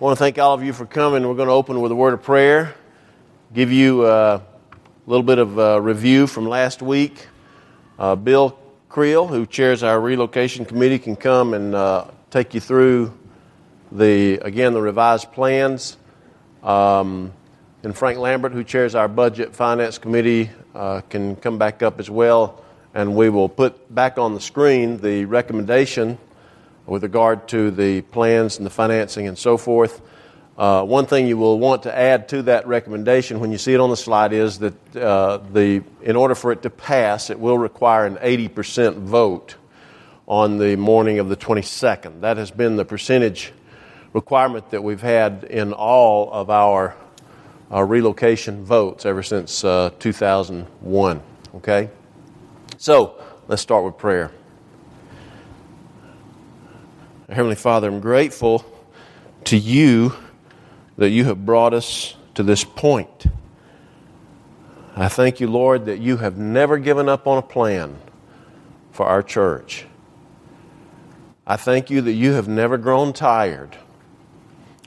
I want to thank all of you for coming. We're going to open with a word of prayer, give you uh, a little bit of uh, review from last week. Uh, Bill Creel, who chairs our relocation committee, can come and uh, take you through the again the revised plans. Um, and Frank Lambert, who chairs our budget finance committee, uh, can come back up as well, and we will put back on the screen the recommendation with regard to the plans and the financing and so forth. Uh, one thing you will want to add to that recommendation when you see it on the slide is that uh, the, in order for it to pass, it will require an 80% vote on the morning of the 22nd. That has been the percentage requirement that we've had in all of our, our relocation votes ever since uh, 2001. Okay? So, let's start with prayer. Heavenly Father, I'm grateful to you that you have brought us to this point. I thank you, Lord, that you have never given up on a plan for our church. I thank you that you have never grown tired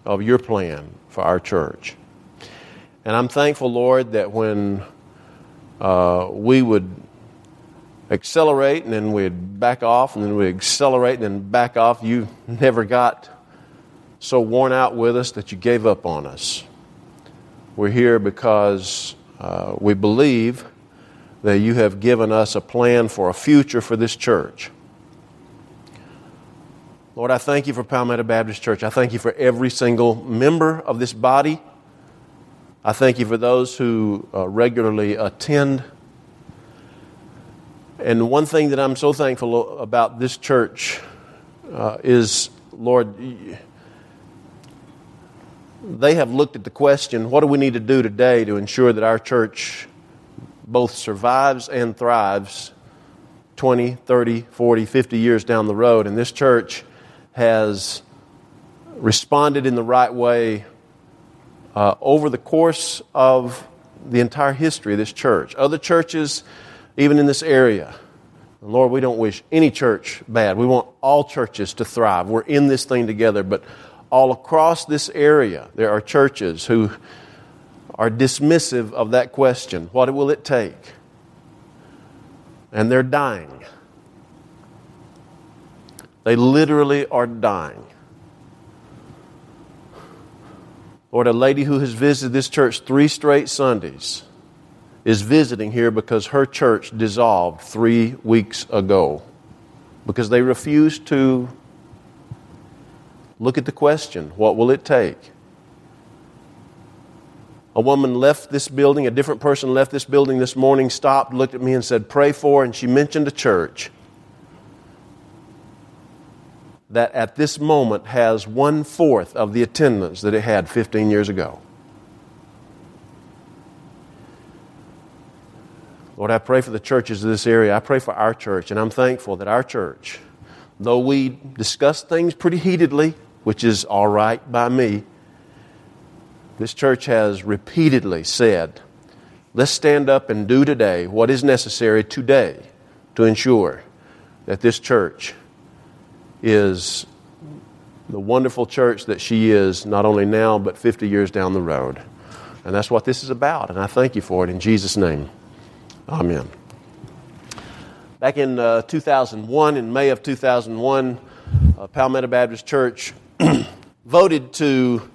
of your plan for our church. And I'm thankful, Lord, that when uh, we would accelerate and then we'd back off and then we'd accelerate and then back off, you never got so worn out with us that you gave up on us. We're here because uh, we believe that you have given us a plan for a future for this church. Lord, I thank you for Palmetto Baptist Church. I thank you for every single member of this body. I thank you for those who uh, regularly attend. And one thing that I'm so thankful about this church uh, is, Lord, they have looked at the question what do we need to do today to ensure that our church both survives and thrives 20, 30, 40, 50 years down the road. And this church has responded in the right way uh, over the course of the entire history of this church. Other churches, even in this area, Lord, we don't wish any church bad. We want all churches to thrive. We're in this thing together, but all across this area, there are churches who are dismissive of that question what will it take? And they're dying. They literally are dying. Lord, a lady who has visited this church three straight Sundays is visiting here because her church dissolved three weeks ago because they refused to Look at the question what will it take? A woman left this building, a different person left this building this morning, stopped, looked at me, and said, Pray for, and she mentioned a church that at this moment has one fourth of the attendance that it had 15 years ago. Lord, I pray for the churches of this area. I pray for our church, and I'm thankful that our church though we discuss things pretty heatedly, which is all right by me, this church has repeatedly said, let's stand up and do today what is necessary today to ensure that this church is the wonderful church that she is, not only now, but 50 years down the road. And that's what this is about. And I thank you for it in Jesus' name. Amen. Back in uh, 2001, in May of 2001, uh, Palmetto Baptist Church voted to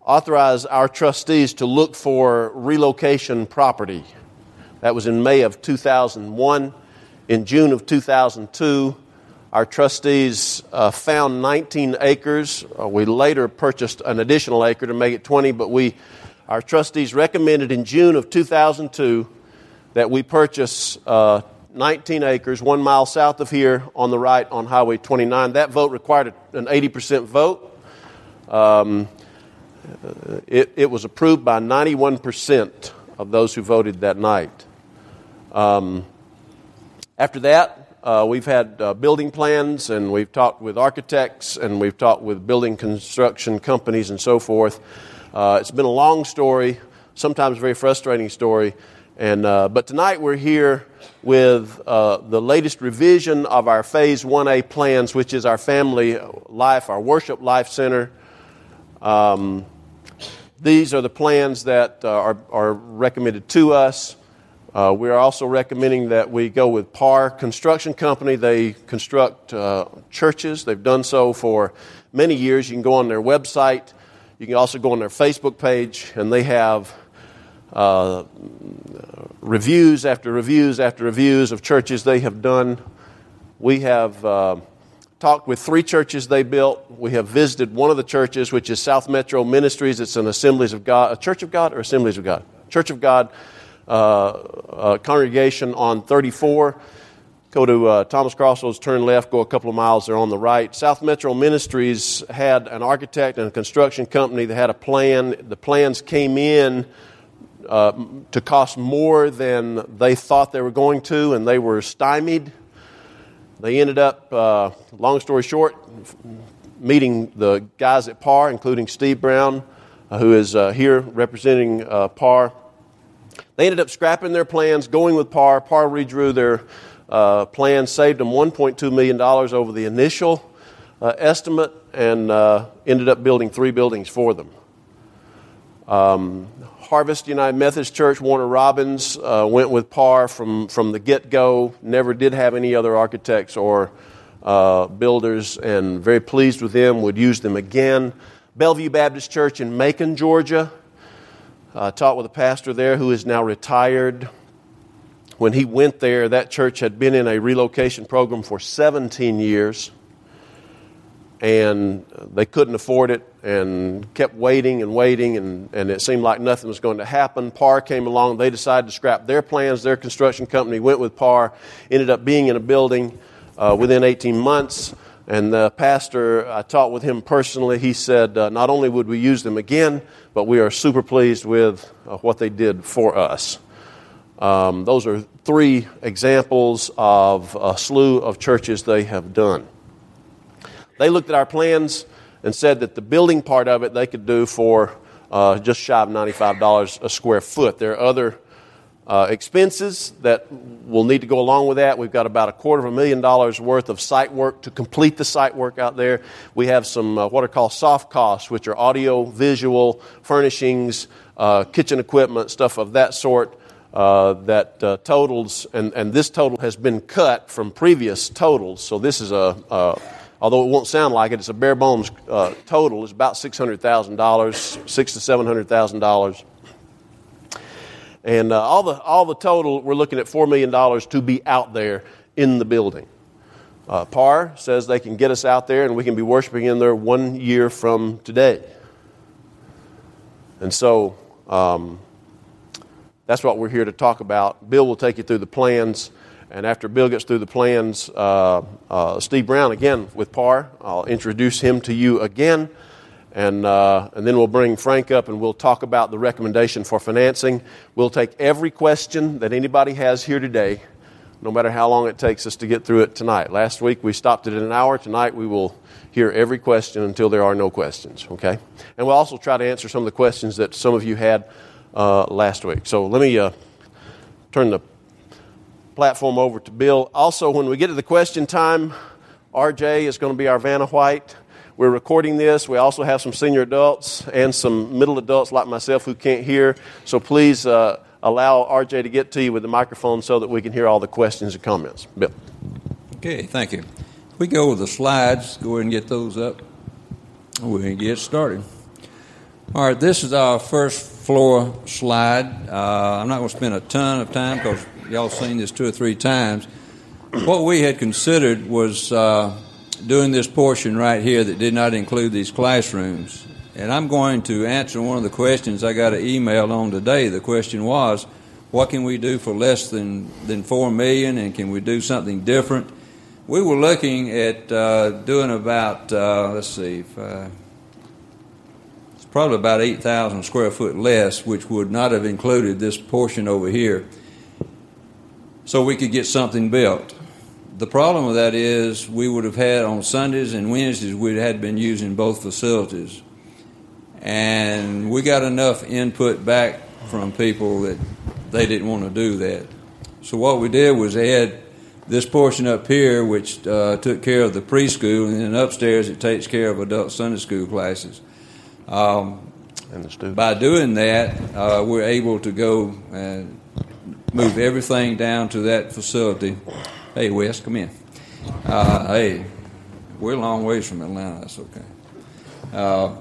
authorize our trustees to look for relocation property. That was in May of 2001. In June of 2002, our trustees uh, found 19 acres. Uh, we later purchased an additional acre to make it 20, but we, our trustees recommended in June of 2002 that we purchase uh, 19 acres, one mile south of here on the right on Highway 29. That vote required an 80% vote. Um, it, it, was approved by 91% of those who voted that night. Um, after that, uh, we've had uh, building plans and we've talked with architects and we've talked with building construction companies and so forth. Uh, it's been a long story, sometimes a very frustrating story. And, uh, but tonight we're here with uh, the latest revision of our Phase 1A plans, which is our family life, our worship life center. Um, these are the plans that uh, are, are recommended to us. Uh, we are also recommending that we go with Parr Construction Company. They construct uh, churches. They've done so for many years. You can go on their website. You can also go on their Facebook page, and they have uh, reviews after reviews after reviews of churches they have done. We have uh, talked with three churches they built. We have visited one of the churches, which is South Metro Ministries. It's an Assemblies of God, a Church of God or Assemblies of God? Church of God uh, congregation on 34. Go to uh, Thomas Crossroads, turn left, go a couple of miles, they're on the right. South Metro Ministries had an architect and a construction company that had a plan. The plans came in uh, to cost more than they thought they were going to, and they were stymied. They ended up, uh, long story short, meeting the guys at PAR, including Steve Brown, uh, who is uh, here representing uh, Parr. They ended up scrapping their plans, going with PAR. PAR redrew their uh, plans, saved them $1.2 million over the initial estimate, and ended up building three buildings for them. Um, Harvest United Methodist Church, Warner Robins uh, went with Parr from, from the get go, never did have any other architects or uh, builders, and very pleased with them, would use them again. Bellevue Baptist Church in Macon, Georgia, uh, taught with a pastor there who is now retired. When he went there, that church had been in a relocation program for 17 years, and they couldn't afford it and kept waiting and waiting, and, and it seemed like nothing was going to happen. Parr came along, they decided to scrap their plans. Their construction company went with Parr, ended up being in a building uh, within 18 months. And the pastor, I talked with him personally. He said, uh, not only would we use them again, but we are super pleased with uh, what they did for us. Um, those are three examples of a slew of churches they have done. They looked at our plans and said that the building part of it they could do for uh, just shy of $95 a square foot. There are other uh, expenses that will need to go along with that. We've got about a quarter of a million dollars worth of site work to complete the site work out there. We have some uh, what are called soft costs, which are audio, visual, furnishings, uh, kitchen equipment, stuff of that sort. Uh, that uh, totals, and, and this total has been cut from previous totals. So this is a, although it won't sound like it, it's a bare bones uh, total. It's about six hundred thousand dollars, six to seven hundred thousand dollars. And uh, all, the, all the total, we're looking at $4 million to be out there in the building. Uh, Parr says they can get us out there and we can be worshiping in there one year from today. And so um, that's what we're here to talk about. Bill will take you through the plans. And after Bill gets through the plans, uh, uh, Steve Brown, again with Parr, I'll introduce him to you again. And, uh, and then we'll bring Frank up and we'll talk about the recommendation for financing. We'll take every question that anybody has here today, no matter how long it takes us to get through it tonight. Last week we stopped it at an hour. Tonight we will hear every question until there are no questions, okay? And we'll also try to answer some of the questions that some of you had uh, last week. So let me uh, turn the platform over to Bill. Also, when we get to the question time, RJ is going to be our Vanna White. We're recording this. We also have some senior adults and some middle adults like myself who can't hear. So please uh, allow RJ to get to you with the microphone so that we can hear all the questions and comments. Bill. Okay, thank you. We go with the slides. Go ahead and get those up. We can get started. All right, this is our first floor slide. Uh, I'm not going to spend a ton of time because y'all seen this two or three times. What we had considered was uh, doing this portion right here that did not include these classrooms. And I'm going to answer one of the questions I got an email on today. The question was, what can we do for less than, than four million and can we do something different? We were looking at uh, doing about, uh, let's see, if, uh, it's probably about 8,000 square foot less, which would not have included this portion over here, so we could get something built the problem with that is we would have had on Sundays and Wednesdays, we had been using both facilities. And we got enough input back from people that they didn't want to do that. So what we did was add this portion up here, which uh, took care of the preschool, and then upstairs it takes care of adult Sunday school classes. Um, And the students. by doing that, uh, we're able to go and move everything down to that facility. Hey, Wes, come in. Uh, hey, we're a long ways from Atlanta. That's okay. Uh,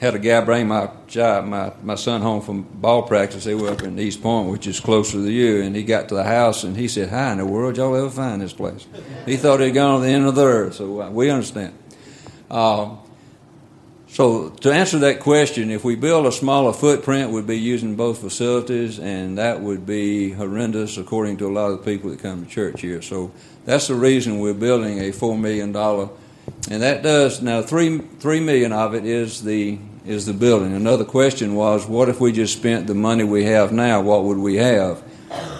had a guy bring my child, my, my son home from ball practice. They were up in East Point, which is closer to you. And he got to the house and he said, "Hi, in the world y'all ever find this place?" He thought he'd gone to the end of the earth. So uh, we understand. Uh, so to answer that question, if we build a smaller footprint, we'd be using both facilities, and that would be horrendous according to a lot of the people that come to church here. So that's the reason we're building a four million dollar, and that does now three three million of it is the is the building. Another question was, what if we just spent the money we have now? What would we have?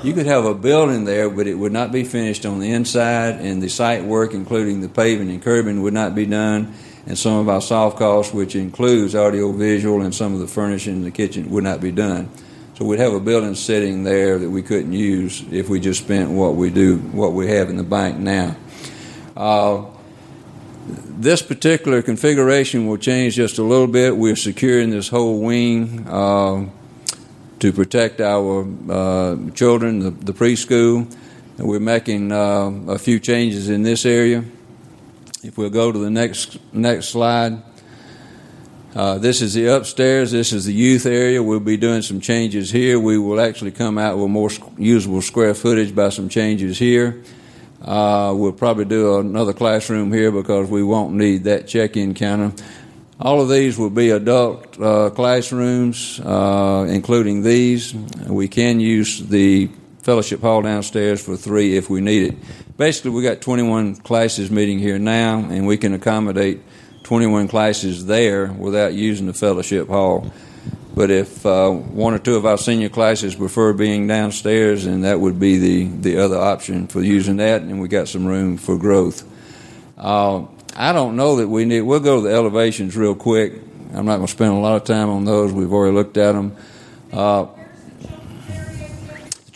You could have a building there, but it would not be finished on the inside, and the site work, including the paving and curbing, would not be done and some of our soft costs, which includes audio visual and some of the furnishing in the kitchen, would not be done. So we'd have a building sitting there that we couldn't use if we just spent what we do, what we have in the bank now. Uh, this particular configuration will change just a little bit. We're securing this whole wing uh, to protect our uh, children, the, the preschool. We're making uh, a few changes in this area. If we'll go to the next next slide, uh, this is the upstairs. This is the youth area. We'll be doing some changes here. We will actually come out with more usable square footage by some changes here. Uh, we'll probably do another classroom here because we won't need that check-in counter. All of these will be adult uh, classrooms, uh, including these. We can use the fellowship hall downstairs for three if we need it. Basically, we got 21 classes meeting here now, and we can accommodate 21 classes there without using the fellowship hall. But if uh, one or two of our senior classes prefer being downstairs, then that would be the, the other option for using that, and we got some room for growth. Uh, I don't know that we need. We'll go to the elevations real quick. I'm not going to spend a lot of time on those. We've already looked at them. Uh,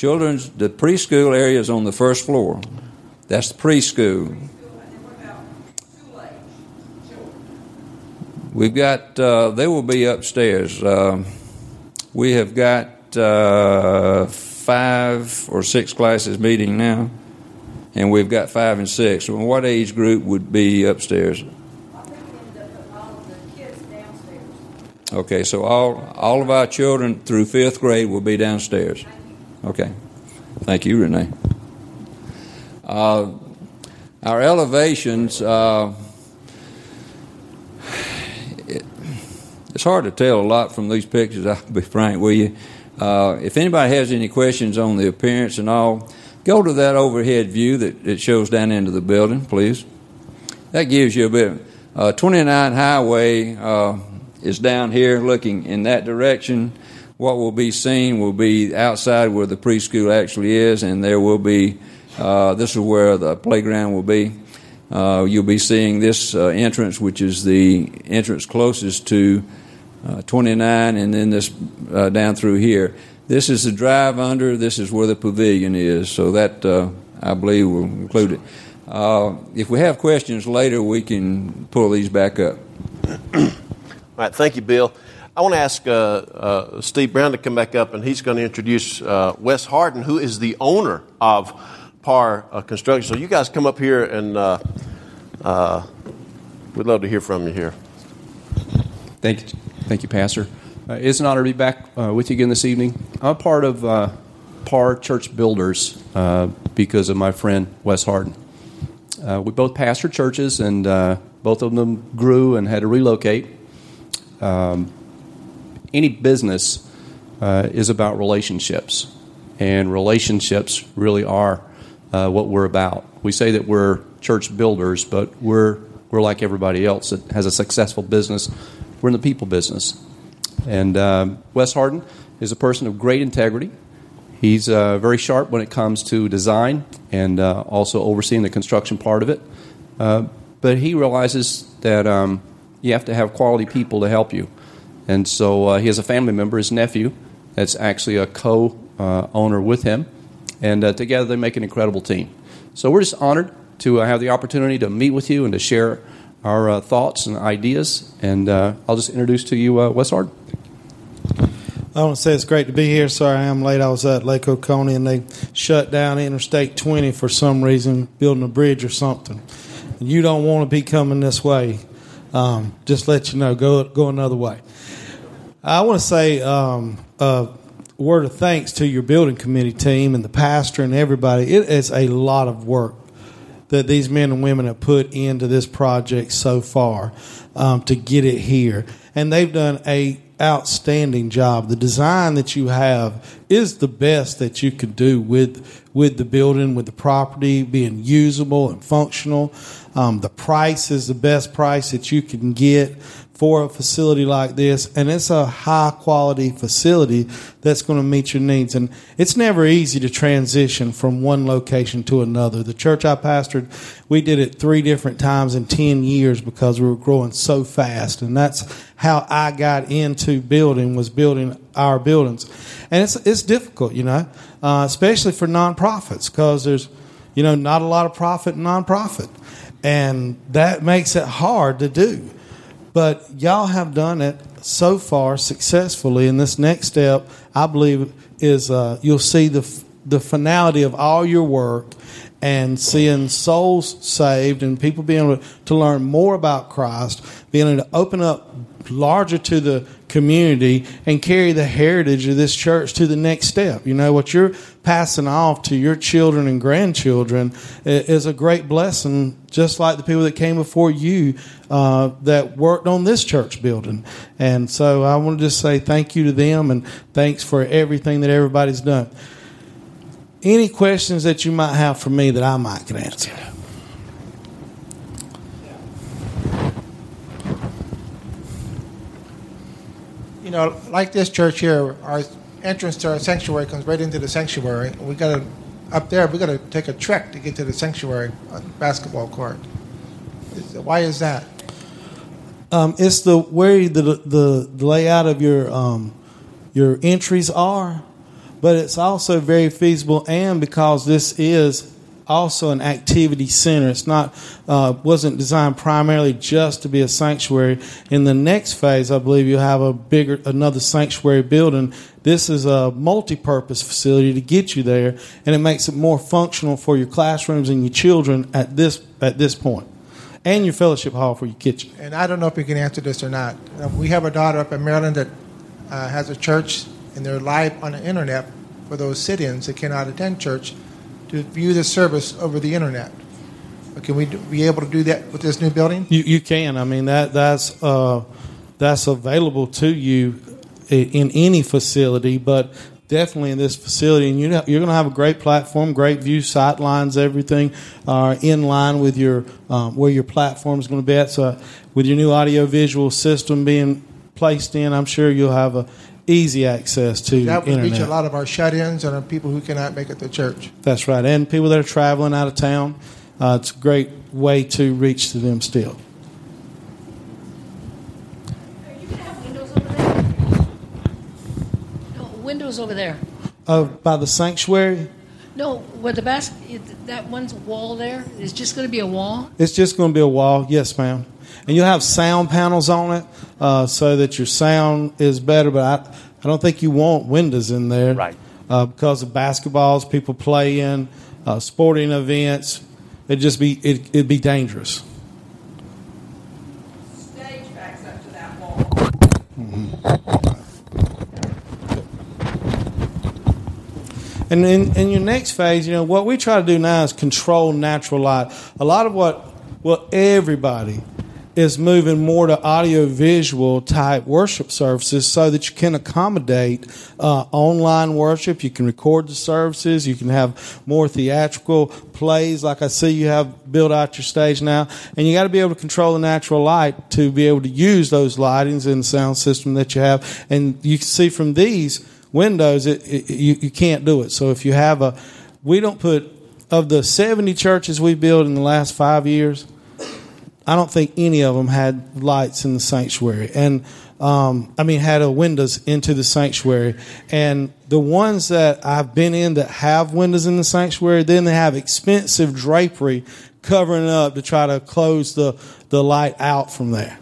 children's the preschool area is on the first floor. That's the preschool. We've got, uh, they will be upstairs. Uh, we have got uh, five or six classes meeting now, and we've got five and six. So, what age group would be upstairs? Okay, so all, all of our children through fifth grade will be downstairs. Okay. Thank you, Renee. Uh, our elevations, uh, it, it's hard to tell a lot from these pictures, I'll be frank with you. Uh, if anybody has any questions on the appearance and all, go to that overhead view that it shows down into the building, please. That gives you a bit. Uh, 29 Highway uh, is down here looking in that direction what will be seen will be outside where the preschool actually is, and there will be, uh, this is where the playground will be. Uh, you'll be seeing this uh, entrance, which is the entrance closest to uh, 29, and then this uh, down through here. This is the drive under, this is where the pavilion is, so that uh, I believe will include it. if we have questions later, we can pull these back up. All right, thank you, Bill. I want to ask uh, uh, Steve Brown to come back up, and he's going to introduce uh, Wes Harden, who is the owner of Par uh, Construction. So you guys come up here, and uh, uh, we'd love to hear from you here. Thank you, thank you, Pastor. it's an honor to be back with you again this evening. I'm part of Par Church Builders because of my friend Wes Harden. we both pastored churches, and both of them grew and had to relocate. Um, any business uh, is about relationships, and relationships really are uh, what we're about. We say that we're church builders, but we're we're like everybody else that has a successful business. We're in the people business, and uh, Wes Harden is a person of great integrity. He's uh, very sharp when it comes to design and uh, also overseeing the construction part of it. Uh, but he realizes that um, you have to have quality people to help you. And so uh, he has a family member, his nephew, that's actually a co owner with him. And uh, together they make an incredible team. So we're just honored to uh, have the opportunity to meet with you and to share our uh, thoughts and ideas. And I'll just introduce to you Wes Hard. I want to say it's great to be here. Sorry I am late. I was at Lake Oconee and they shut down Interstate 20 for some reason, building a bridge or something. And you don't want to be coming this way. Um, just let you know, go go another way. I want to say um, a word of thanks to your building committee team and the pastor and everybody. It is a lot of work that these men and women have put into this project so far um, to get it here, and they've done a outstanding job. The design that you have is the best that you could do with with the building, with the property being usable and functional. Um, the price is the best price that you can get for a facility like this, and it's a high quality facility that's going to meet your needs. And it's never easy to transition from one location to another. The church I pastored, we did it three different times in 10 years because we were growing so fast. And that's how I got into building, was building our buildings. And it's, it's difficult, you know, uh, especially for nonprofits because there's, you know, not a lot of profit in nonprofit. And that makes it hard to do. But y'all have done it so far successfully. And this next step, I believe, is uh, you'll see the the finality of all your work and seeing souls saved and people being able to learn more about Christ, being able to open up larger to the community and carry the heritage of this church to the next step. You know, what you're passing off to your children and grandchildren is a great blessing, just like the people that came before you uh, that worked on this church building. And so I want to just say thank you to them and thanks for everything that everybody's done. Any questions that you might have for me that I might can answer? You know, like this church here, our entrance to our sanctuary comes right into the sanctuary. We got to up there. We got to take a trek to get to the sanctuary basketball court. Why is that? Um, it's the way the, the the layout of your um, your entries are, but it's also very feasible, and because this is also an activity center. It's not uh, wasn't designed primarily just to be a sanctuary. In the next phase, I believe you'll have a bigger another sanctuary building. This is a multi-purpose facility to get you there, and it makes it more functional for your classrooms and your children at this at this point, and your fellowship hall for your kitchen. And I don't know if you can answer this or not. Uh, we have a daughter up in Maryland that uh, has a church, and they're live on the internet for those sit-ins that cannot attend church to view the service over the internet. Can we be able to do that with this new building? You, you can. I mean that that's uh, that's available to you in any facility, but definitely in this facility. And you know, you're going to have a great platform, great view, sight lines, everything are uh, in line with your um, where your platform is going to be at. So, with your new audio visual system being placed in, I'm sure you'll have a easy access to that would internet. reach a lot of our shut-ins and our people who cannot make it to church. That's right, and people that are traveling out of town. Uh, it's a great way to reach to them still. windows over there. Uh, by the sanctuary? No, where the basket, that one's wall there is just going to be a wall. It's just going to be a wall, yes, ma'am. And you'll have sound panels on it uh, so that your sound is better. But I, I don't think you want windows in there, right? Uh, because of basketballs, people play in, uh, sporting events. It'd just be it, it'd be dangerous. Stage backs up to that wall. Mm-hmm. And in, in your next phase, you know, what we try to do now is control natural light. A lot of what, well, everybody is moving more to audio visual type worship services so that you can accommodate uh, online worship. You can record the services. You can have more theatrical plays. Like I see you have built out your stage now. And you got to be able to control the natural light to be able to use those lightings and sound system that you have. And you can see from these windows, it, it, you, you can't do it. So if you have a, we don't put, of the 70 churches we built in the last five years, I don't think any of them had lights in the sanctuary. And, um, I mean, had a windows into the sanctuary. And the ones that I've been in that have windows in the sanctuary, then they have expensive drapery covering up to try to close the, the light out from there.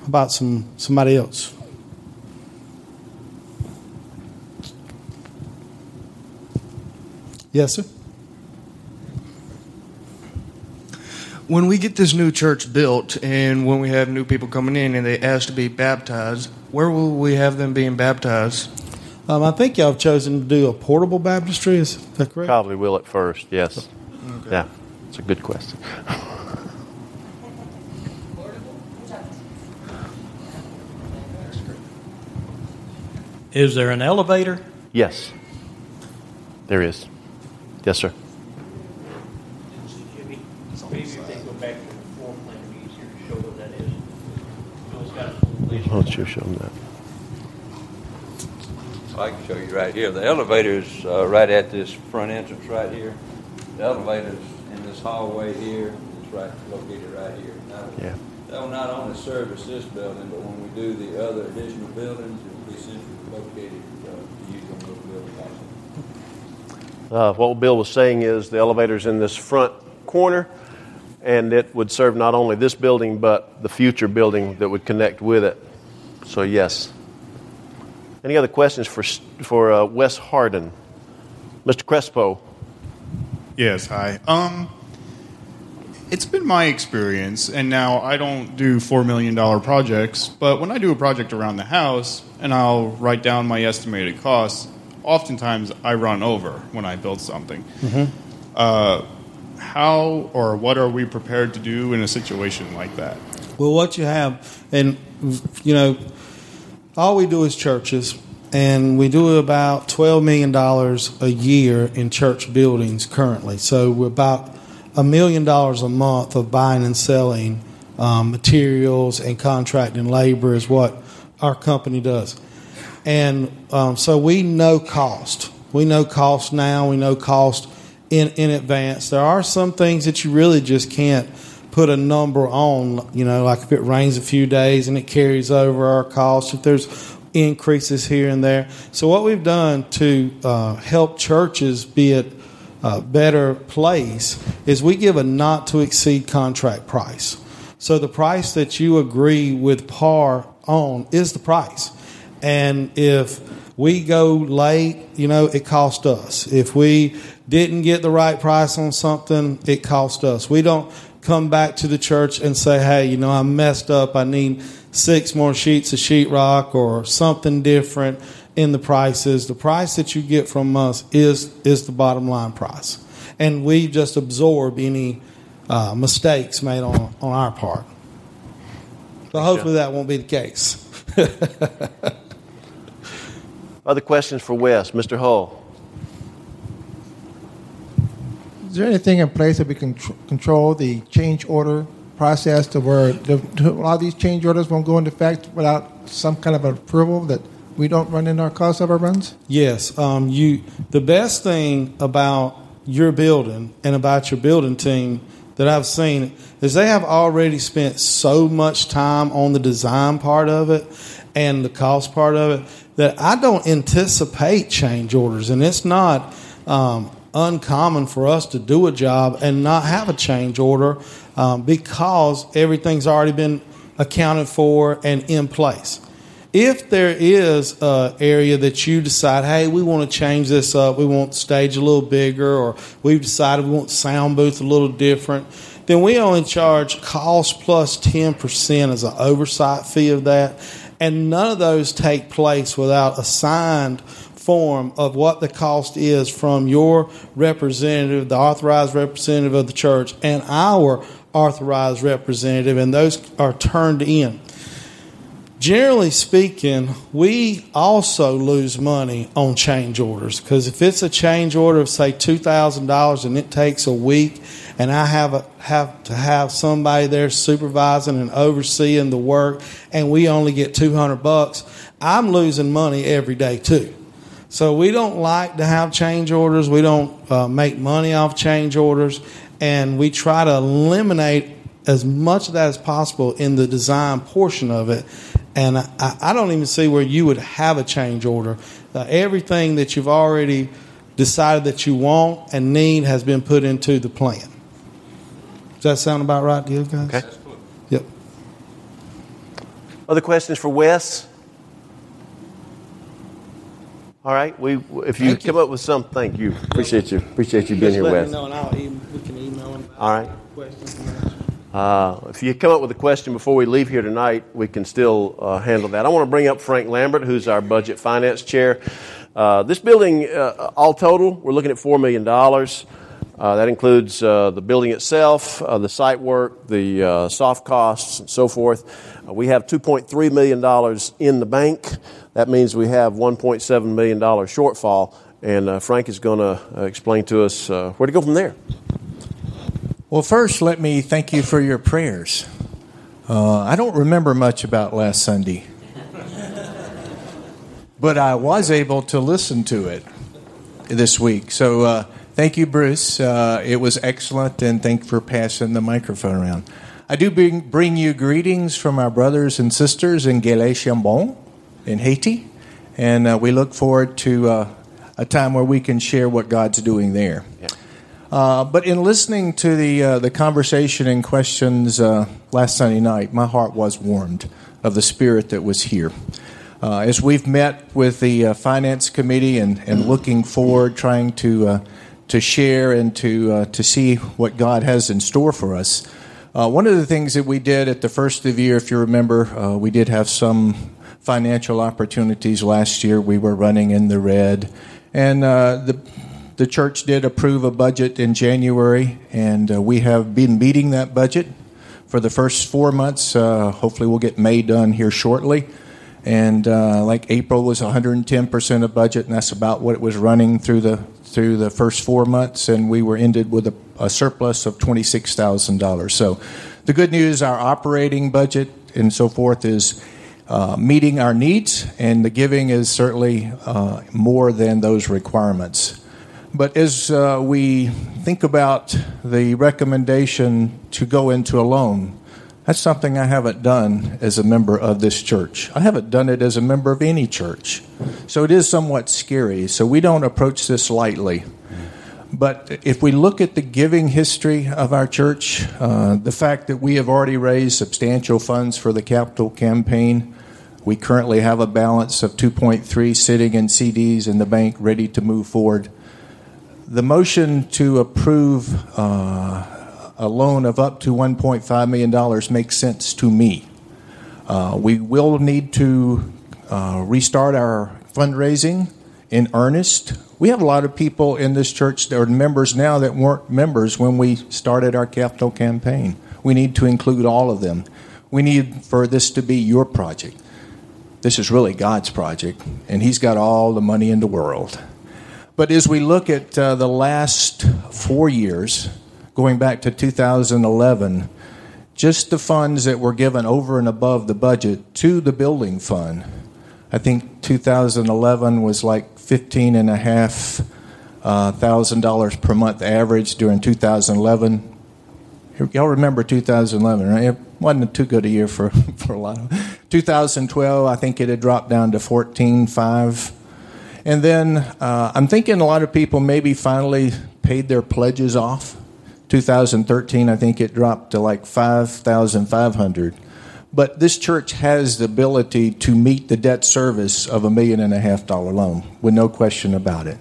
How about some somebody else? Yes, sir. When we get this new church built and when we have new people coming in and they ask to be baptized, where will we have them being baptized? Um, I think y'all have chosen to do a portable baptistry. Is that correct? Probably will at first, yes. Yeah, it's a good question. Is there an elevator? Yes, there is. Yes, sir. Maybe if they go back to the floor plan, it'd be easier to show what that is. Bill's got a Why don't you show them that? I can show you right here. The elevator's uh, right at this front entrance right here. The elevator's in this hallway here. It's right located right here. Now, Yeah. That will not only service this building, but when we do the other additional buildings, it will be centrally located uh, to use on those buildings also. Uh, what Bill was saying is the elevator's in this front corner, and it would serve not only this building but the future building that would connect with it. So yes. Any other questions for for uh, Wes Harden, Mr. Crespo? Yes, hi. Um, it's been my experience, and now I don't do $4 million projects, but when I do a project around the house and I'll write down my estimated costs, oftentimes I run over when I build something. Uh, how or what are we prepared to do in a situation like that? Well, what you have, and you know, all we do is churches, and we do about twelve million dollars a year in church buildings currently. So we're about a million dollars a month of buying and selling um, materials and contracting labor is what our company does, and um, so we know cost. We know cost now. We know cost in in advance. There are some things that you really just can't put a number on, you know, like if it rains a few days and it carries over our costs, if there's increases here and there. So, what we've done to uh, help churches be at a better place is we give a not to exceed contract price. So, the price that you agree with PAR on is the price. And if we go late, you know, it cost us. If we didn't get the right price on something, it cost us. We don't come back to the church and say, hey, you know, I messed up. I need six more sheets of sheetrock or something different in the prices. The price that you get from us is, is the bottom line price. And we just absorb any uh, mistakes made on, on our part. So hopefully that won't be the case. Other questions for Wes, Mr. Hull? Is there anything in place that we can tr- control the change order process to where the, to, a lot of these change orders won't go into effect without some kind of approval that we don't run into our cost overruns? Yes, um, you. The best thing about your building and about your building team that I've seen is they have already spent so much time on the design part of it and the cost part of it that I don't anticipate change orders, and it's not um, uncommon for us to do a job and not have a change order um, because everything's already been accounted for and in place. If there is an area that you decide, hey, we want to change this up, we want the stage a little bigger, or we've decided we want sound booth a little different, then we only charge cost plus 10% as an oversight fee of that. And none of those take place without a signed form of what the cost is from your representative, the authorized representative of the church, and our authorized representative, and those are turned in. Generally speaking, we also lose money on change orders because if it's a change order of say two thousand dollars and it takes a week, and I have a, have to have somebody there supervising and overseeing the work, and we only get two hundred bucks, I'm losing money every day too. So we don't like to have change orders. We don't uh, make money off change orders, and we try to eliminate as much of that as possible in the design portion of it. And I, I don't even see where you would have a change order. Uh, everything that you've already decided that you want and need has been put into the plan. Does that sound about right to you guys? Okay. Yep. Other questions for Wes? All right. We, if you Thank come you. up with some, thank you. Appreciate you. Appreciate you being Just here, let Wes. me know and I'll we can email them. All right. Questions. Uh, if you come up with a question before we leave here tonight, we can still uh, handle that. I want to bring up Frank Lambert, who's our budget finance chair. Uh, this building, uh, all total, we're looking at $4 million. Uh, that includes uh, the building itself, uh, the site work, the uh, soft costs, and so forth. Uh, we have $2.3 million in the bank. That means we have $1.7 million shortfall. And uh, Frank is going to uh, explain to us uh, where to go from there. Well, first, let me thank you for your prayers. Uh, I don't remember much about last Sunday, but I was able to listen to it this week. So, uh, thank you, Bruce. It was excellent, and thank you for passing the microphone around. I do bring, bring you greetings from our brothers and sisters in Gale Chambon in Haiti, and uh, we look forward to uh, a time where we can share what God's doing there. Uh, but in listening to the uh, the conversation and questions uh, last Sunday night, my heart was warmed of the spirit that was here. Uh, as we've met with the uh, finance committee and, and looking forward, trying to uh, to share and to uh, to see what God has in store for us. Uh, one of the things that we did at the first of the year, if you remember, uh, we did have some financial opportunities last year. We were running in the red, and uh, the the church did approve a budget in January, and uh, we have been meeting that budget for the first four months. Uh, hopefully, we'll get May done here shortly. And uh, like April was 110% of budget, and that's about what it was running through the through the first four months. And we were ended with a, a surplus of $26,000. So, the good news: our operating budget and so forth is uh, meeting our needs, and the giving is certainly uh, more than those requirements. But as uh, we think about the recommendation to go into a loan, that's something I haven't done as a member of this church. I haven't done it as a member of any church. So it is somewhat scary. So we don't approach this lightly. But if we look at the giving history of our church, uh, the fact that we have already raised substantial funds for the capital campaign, we currently have a balance of 2.3 sitting in CDs in the bank ready to move forward. The motion to approve uh, a loan of up to $1.5 million makes sense to me. Uh, we will need to uh, restart our fundraising in earnest. We have a lot of people in this church that are members now that weren't members when we started our capital campaign. We need to include all of them. We need for this to be your project. This is really God's project, and He's got all the money in the world. But as we look at uh, the last four years, going back to 2011, just the funds that were given over and above the budget to the building fund, I think 2011 was like fifteen and a half uh, thousand dollars per month average during 2011. Y'all remember 2011, right? It wasn't too good a year for, for a lot of. 2012, I think it had dropped down to 14.5. And then uh, I'm thinking a lot of people maybe finally paid their pledges off. 2013, I think it dropped to like 5,500. But this church has the ability to meet the debt service of a million and a half dollar loan, with no question about it.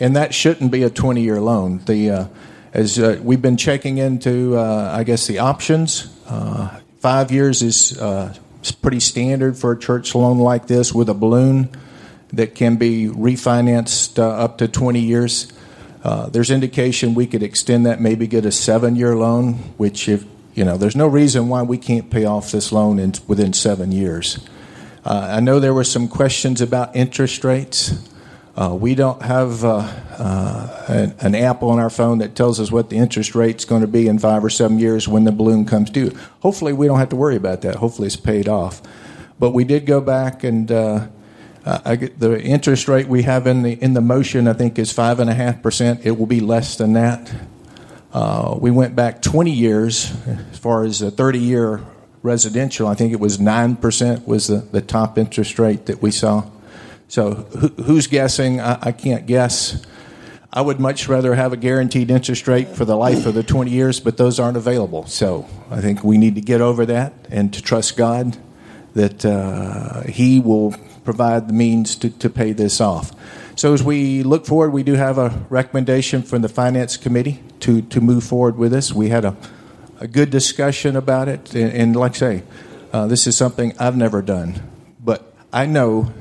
And that shouldn't be a 20 year loan. The, uh, as uh, we've been checking into, uh, I guess, the options, uh, five years is uh, pretty standard for a church loan like this with a balloon that can be refinanced uh, up to 20 years. Uh, there's indication we could extend that, maybe get a seven year loan, which, if you know, there's no reason why we can't pay off this loan in, within seven years. Uh, I know there were some questions about interest rates. Uh, we don't have uh, uh, an, an app on our phone that tells us what the interest rate's going to be in five or seven years when the balloon comes due. Hopefully, we don't have to worry about that. Hopefully, it's paid off. But we did go back and uh, get the interest rate we have in the in the motion. I think is five and a half percent. It will be less than that. Uh, we went back 20 years as far as a 30 year residential. I think it was nine percent was the, the top interest rate that we saw. So who, who's guessing? I, I can't guess. I would much rather have a guaranteed interest rate for the life of the 20 years, but those aren't available. So I think we need to get over that and to trust God that uh, He will provide the means to, to pay this off. So as we look forward, we do have a recommendation from the Finance Committee to, to move forward with this. We had a, a good discussion about it, and, and like I say, uh, this is something I've never done. But I know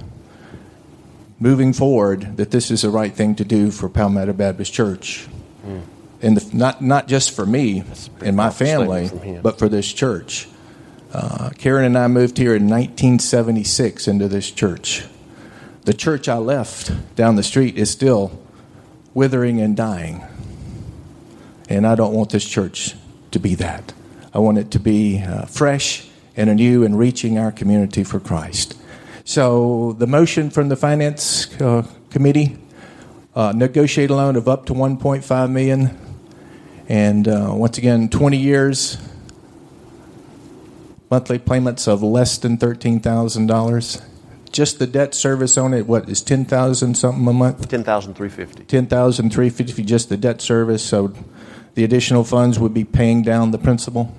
moving forward that this is the right thing to do for Palmetto Baptist Church. Mm. And the, not, not just for me and my family, statement from him. but for this church. Uh, Karen and I moved here in 1976 into this church. The church I left down the street is still withering and dying. And I don't want this church to be that. I want it to be uh, fresh and anew and reaching our community for Christ. So the motion from the finance uh, committee uh, negotiate a loan of up to 1.5 million, and uh, once again, 20 years, monthly payments of less than thirteen thousand dollars. Just the debt service on it, what is ten thousand something a month? Ten thousand three fifty. Ten thousand three fifty, just the debt service. So the additional funds would be paying down the principal,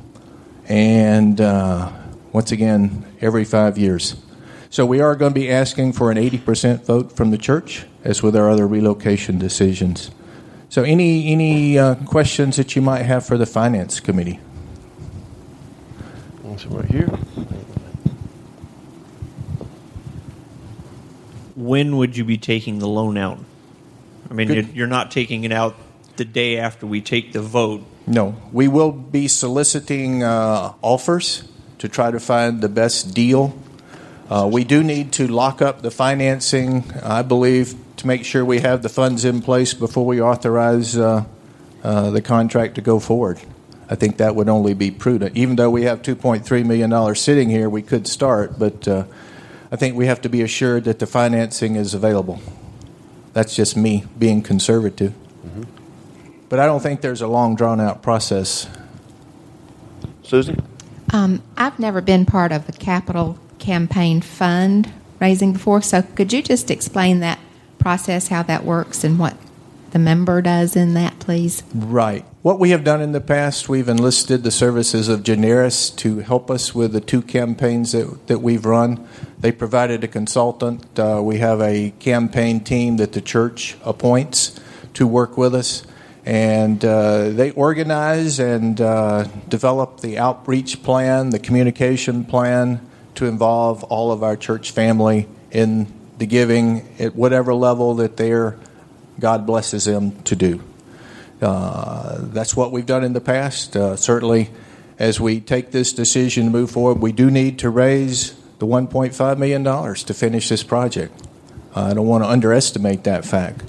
and uh, once again, every five years. So we are going to be asking for an 80% vote from the church, as with our other relocation decisions. So any any uh, questions that you might have for the finance committee? So right here. When would you be taking the loan out? I mean, you're, you're not taking it out the day after we take the vote. No, we will be soliciting uh, offers to try to find the best deal. Uh, we do need to lock up the financing, I believe, to make sure we have the funds in place before we authorize uh, uh, the contract to go forward. I think that would only be prudent. Even though we have $2.3 million sitting here, we could start, but uh, I think we have to be assured that the financing is available. That's just me being conservative. But I don't think there's a long, drawn out process. Susie? Um, I've never been part of a capital campaign fund raising before, so could you just explain that process, how that works, and what the member does in that, please? Right. What we have done in the past, we've enlisted the services of Generis to help us with the two campaigns that, that we've run. They provided a consultant. Uh, we have a campaign team that the church appoints to work with us. And uh, they organize and uh, develop the outreach plan, the communication plan to involve all of our church family in the giving at whatever level that they're, God blesses them to do. Uh, that's what we've done in the past. Uh, certainly, as we take this decision to move forward, we do need to raise the $1.5 million to finish this project. I don't want to underestimate that fact.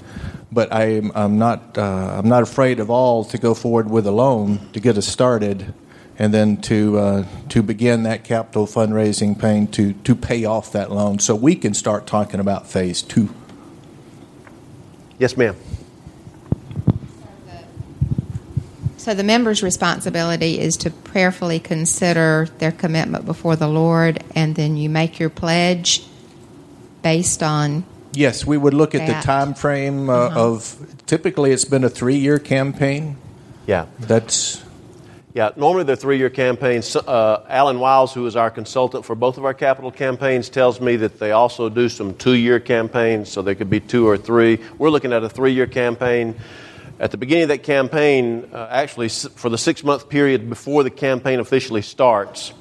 But I am, I'm, not, uh, I'm not afraid of all to go forward with a loan to get us started and then to, uh, to begin that capital fundraising pain to, to pay off that loan so we can start talking about phase two. Yes, ma'am. So the member's responsibility is to prayerfully consider their commitment before the Lord, and then you make your pledge based on Yes, we would look at That. the time frame uh, Uh-huh. of typically it's been a three year campaign. Yeah. That's Yeah, normally they're three-year campaigns. Uh, Alan Wiles, who is our consultant for both of our capital campaigns, tells me that they also do some two-year campaigns, so there could be two or three. We're looking at a three-year campaign. At the beginning of that campaign, uh, actually for the six-month period before the campaign officially starts,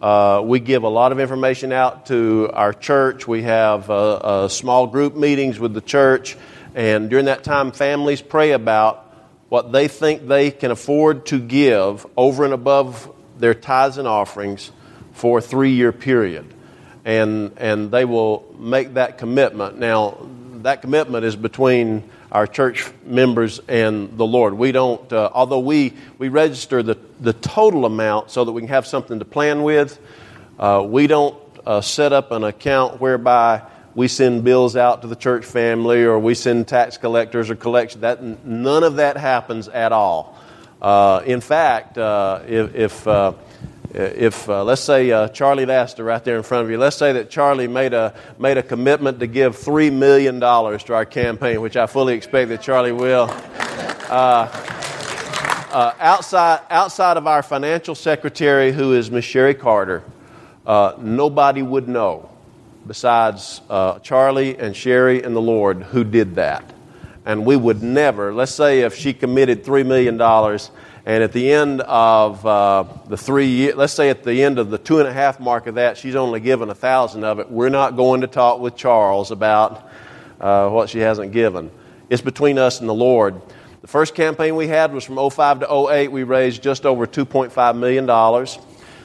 uh, we give a lot of information out to our church. We have uh, uh, small group meetings with the church, and during that time, families pray about what they think they can afford to give over and above their tithes and offerings for a three year period. And, and they will make that commitment. Now, that commitment is between our church members and the Lord. We don't, uh, although we, we register the, the total amount so that we can have something to plan with, uh, we don't uh, set up an account whereby we send bills out to the church family or we send tax collectors or collection. That, none of that happens at all. Uh, in fact, uh, if, if, uh, if uh, let's say uh, Charlie Laster right there in front of you, let's say that Charlie made a made a commitment to give three million dollars to our campaign, which I fully expect that Charlie will. Uh, outside outside of our financial secretary, who is Miss Sherry Carter, nobody would know besides uh, Charlie and Sherry and the Lord who did that, and we would never. Let's say if she committed three million dollars and at the end of uh, the three years, let's say at the end of the two and a half mark of that, she's only given a thousand of it. We're not going to talk with Charles about uh, what she hasn't given. It's between us and the Lord. The first campaign we had was from 05 to 08. We raised just over $2.5 million.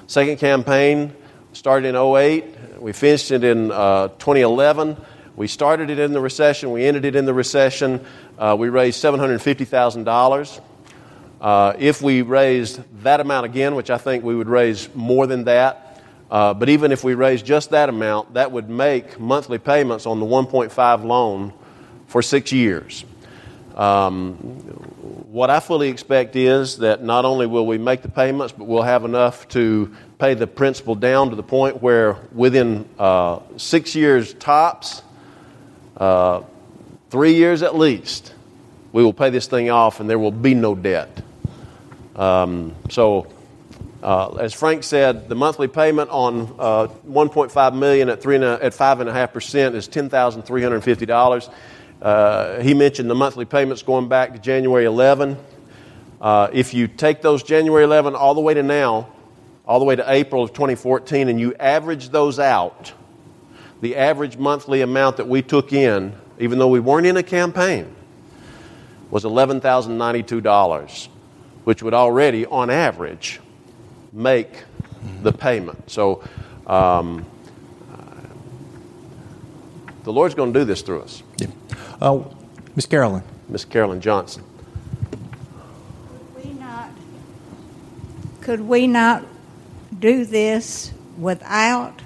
Second campaign started in 08. We finished it in uh, 2011. We started it in the recession. We ended it in the recession. Uh, we raised $750,000. Uh, if we raised that amount again, which I think we would raise more than that, uh, but even if we raised just that amount, that would make monthly payments on the 1.5 loan for six years. Um, what I fully expect is that not only will we make the payments, but we'll have enough to pay the principal down to the point where within uh, six years tops, uh, three years at least, we will pay this thing off and there will be no debt. Um, so, uh, as Frank said, the monthly payment on uh, 1.5 million at three and a, at five and a half percent is ten thousand three hundred fifty dollars. Uh, he mentioned the monthly payments going back to January 11. Uh, if you take those January 11 all the way to now, all the way to April of 2014, and you average those out, the average monthly amount that we took in, even though we weren't in a campaign, was $11,092 which would already, on average, make the payment. So, um, the Lord's going to do this through us. Yeah. Uh, Miss Carolyn. Miss Carolyn Johnson. Could we not, could we not do this without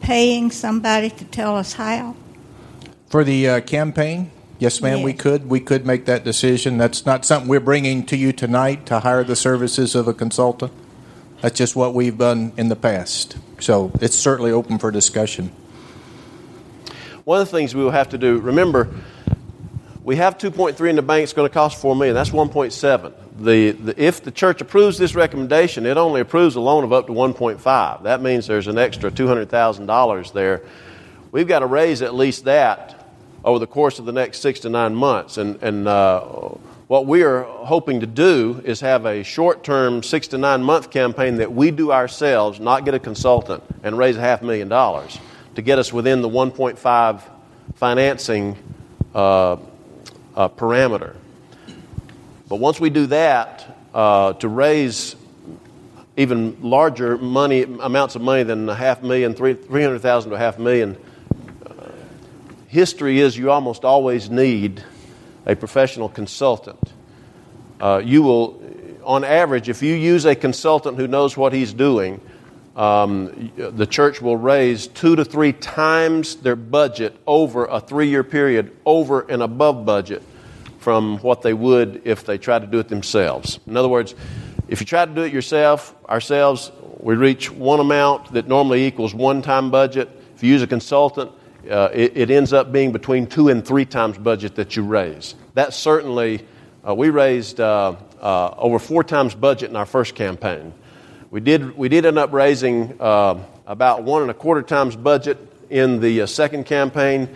paying somebody to tell us how? For the uh, campaign? Yes, ma'am, we could. We could make that decision. That's not something we're bringing to you tonight to hire the services of a consultant. That's just what we've done in the past. So it's certainly open for discussion. One of the things we will have to do, remember, we have 2.3 in the bank. It's going to cost 4 million. That's 1.7. The, the, if the church approves this recommendation, it only approves a loan of up to 1.5. That means there's an extra $200,000 there. We've got to raise at least that over the course of the next six to nine months. And, and uh, what we are hoping to do is have a short term, six to nine month campaign that we do ourselves, not get a consultant, and raise a half million dollars to get us within the 1.5 financing uh, uh, parameter. But once we do that, uh, to raise even larger money amounts of money than a half million, three hundred thousand to a half million, history is you almost always need a professional consultant. Uh, you will, on average, if you use a consultant who knows what he's doing, um, the church will raise two to three times their budget over a three year period, over and above budget from what they would if they tried to do it themselves. In other words, if you try to do it yourself, ourselves, we reach one amount that normally equals one time budget. If you use a consultant, uh, it, it, ends up being between two and three times budget that you raise. That certainly, uh, we raised uh, uh, over four times budget in our first campaign. We did, we did end up raising uh, about one and a quarter times budget in the uh, second campaign,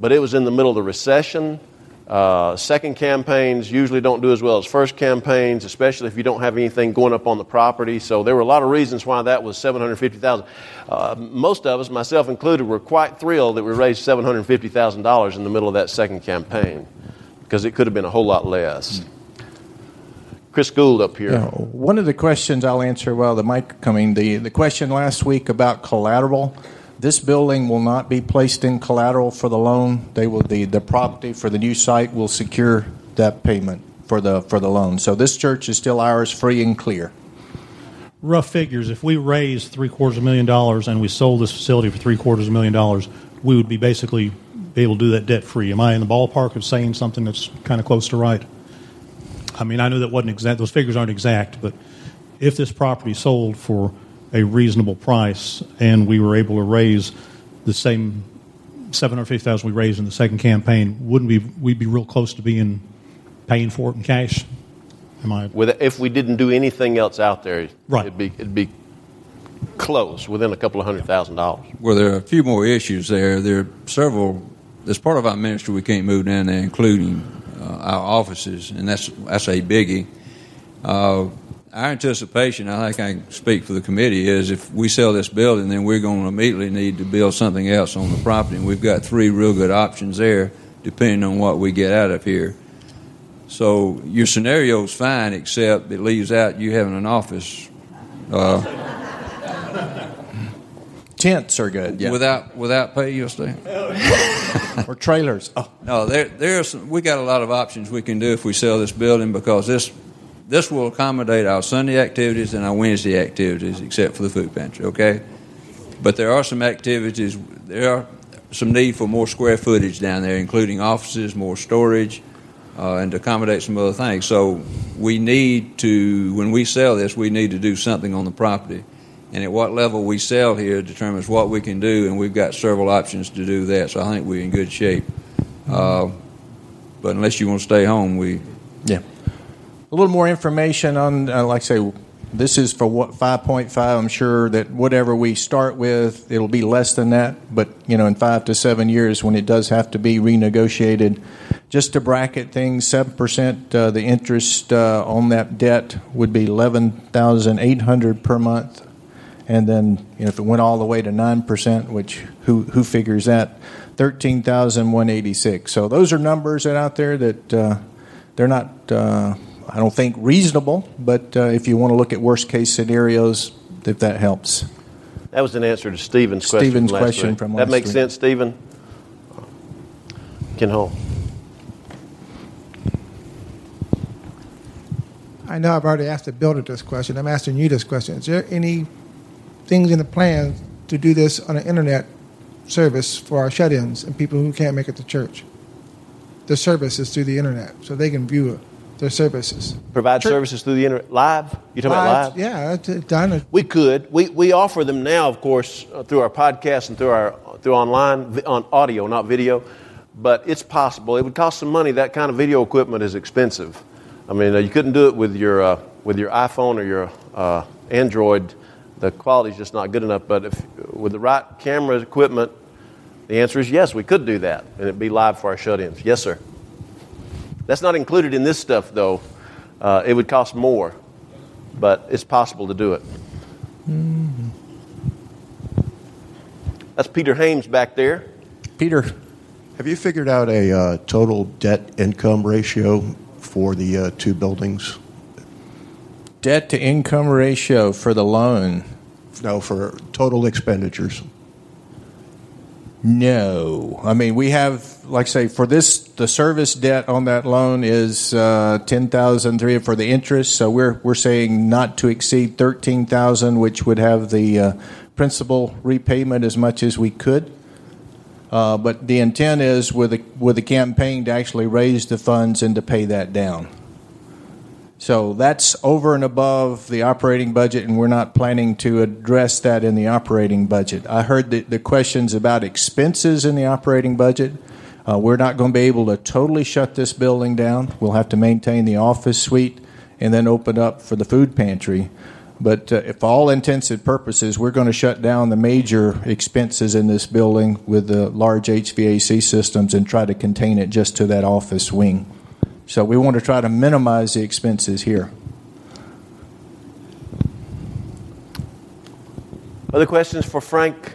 but it was in the middle of the recession. Uh, second campaigns usually don't do as well as first campaigns, especially if you don't have anything going up on the property. So there were a lot of reasons why that was seven hundred fifty thousand. Uh, most of us, myself included, were quite thrilled that we raised seven hundred fifty thousand dollars in the middle of that second campaign because it could have been a whole lot less. Chris Gould up here. Yeah, one of the questions I'll answer while the mic coming. The the question last week about collateral. This building will not be placed in collateral for the loan. They will the, the property for the new site will secure that payment for the for the loan. So this church is still ours, free and clear. Rough figures: if we raised three quarters of a million dollars and we sold this facility for three quarters of a million dollars, we would be basically be able to do that debt free. Am I in the ballpark of saying something that's kind of close to right? I mean, I know that wasn't exact; those figures aren't exact, but if this property sold for a reasonable price and we were able to raise the same 750,000 we raised in the second campaign, wouldn't we we'd be real close to being paying for it in cash? Am I With, if we didn't do anything else out there, Right. it'd be it'd be close, within a couple of hundred thousand dollars. Well, there are a few more issues there. There are several. As part of our ministry, we can't move down there, including our offices, and that's that's a biggie. Uh, our anticipation, I think I can speak for the committee, is if we sell this building, then we're going to immediately need to build something else on the property, and we've got three real good options there, depending on what we get out of here. So your scenario is fine, except it leaves out you having an office. Uh, Tents are good. Yeah. Without without pay, you'll stay. or trailers. Oh. No, there there's we got a lot of options we can do if we sell this building because this this will accommodate our Sunday activities and our Wednesday activities, except for the food pantry. Okay, but there are some activities. There are some need for more square footage down there, including offices, more storage, uh, and to accommodate some other things. So we need to, when we sell this, we need to do something on the property. And at what level we sell here determines what we can do, and we've got several options to do that. So I think we're in good shape. Uh, but unless you want to stay home, we Yeah. A little more information on, uh, like I say, this is for what 5.5. I'm sure that whatever we start with, it'll be less than that. But you know, in five to seven years, when it does have to be renegotiated, just to bracket things, seven percent, uh, the interest uh, on that debt would be eleven thousand eight hundred per month. And then, you know, if it went all the way to nine percent, which who who figures that, thirteen thousand one eighty six. So those are numbers that out there that uh, they're not. Uh, I don't think reasonable, but uh, if you want to look at worst case scenarios, if that helps. That was an answer to Stephen's question. Stephen's from last question week. from That makes week. sense, Stephen. Ken Hall. I know I've already asked the builder this question. I'm asking you this question. Is there any things in the plan to do this on an internet service for our shut-ins and people who can't make it to church? The service is through the internet, so they can view their services. Provide services through the internet live. You talking about live? Yeah, it's done. We could. We, we offer them now, of course, uh, through our podcast and through our through online on audio, not video. But it's possible. It would cost some money. That kind of video equipment is expensive. I mean, uh, you couldn't do it with your uh, with your iPhone or your uh, Android. The quality's just not good enough. But if with the right camera equipment, the answer is yes. We could do that, and it'd be live for our shut-ins. Yes, sir. That's not included in this stuff, though. Uh, it would cost more, but it's possible to do it. That's Peter Hames back there. Peter. Have you figured out a uh, total debt income ratio for the uh, two buildings? Debt to income ratio for the loan. No, for total expenditures. No, I mean we have, like I say, for this the service debt on that loan is uh, ten thousand three for the interest. So we're we're saying not to exceed thirteen thousand, which would have the uh, principal repayment as much as we could. Uh, but the intent is with the with the campaign to actually raise the funds and to pay that down. So that's over and above the operating budget, and we're not planning to address that in the operating budget. I heard the, the questions about expenses in the operating budget. Uh, we're not going to be able to totally shut this building down. We'll have to maintain the office suite and then open up for the food pantry. But uh, if all intents and purposes, we're going to shut down the major expenses in this building with the large HVAC systems and try to contain it just to that office wing. So we want to try to minimize the expenses here. Other questions for Frank?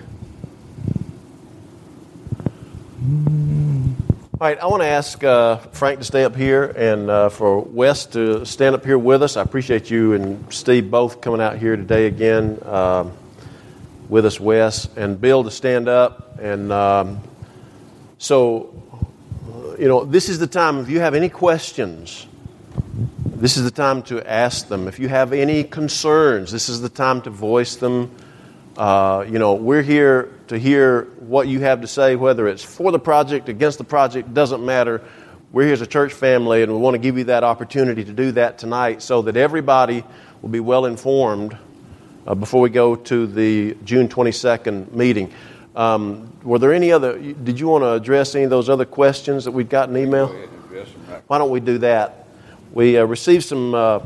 All right, I want to ask uh, Frank to stay up here and uh, for Wes to stand up here with us. I appreciate you and Steve both coming out here today again um, with us, Wes, and Bill to stand up. And um, so, uh, you know, this is the time, if you have any questions, this is the time to ask them. If you have any concerns, this is the time to voice them. Uh, you know, we're here to hear what you have to say, whether it's for the project, against the project, doesn't matter. We're here as a church family, and we want to give you that opportunity to do that tonight so that everybody will be well informed uh, before we go to the June 22nd meeting. Um, were there any other, did you want to address any of those other questions that we'd got in email? Why don't we do that? We uh, received some uh,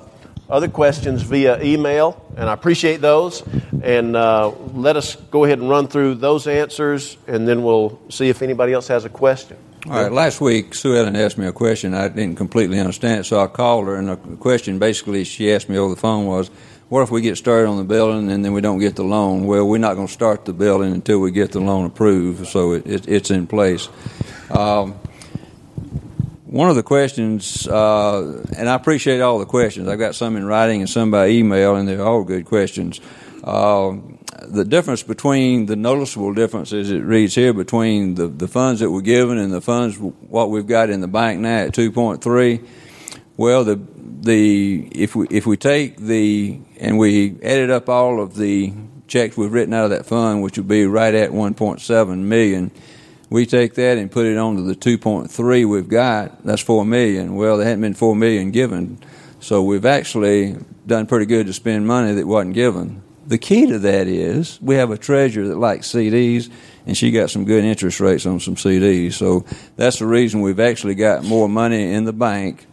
other questions via email, and I appreciate those. And uh, let us go ahead and run through those answers, and then we'll see if anybody else has a question. All right, last week Sue Ellen asked me a question. I didn't completely understand it, so I called her, and the question basically she asked me over the phone was, What if we get started on the building and then we don't get the loan? Well, we're not going to start the building until we get the loan approved, so it, it, it's in place. Um, one of the questions, uh, and I appreciate all the questions. I've got some in writing and some by email, and they're all good questions. Uh, the difference between the noticeable difference, as it reads here, between the, the funds that were given and the funds what we've got in the bank now at 2.3. Well, the the if we if we take the and we added up all of the checks we've written out of that fund, which would be right at 1.7 million we take that and put it onto the 2.3 we've got, that's 4 million. Well, there hadn't been 4 million given. So we've actually done pretty good to spend money that wasn't given. The key to that is we have a treasurer that likes CDs, and she got some good interest rates on some CDs. So that's the reason we've actually got more money in the bank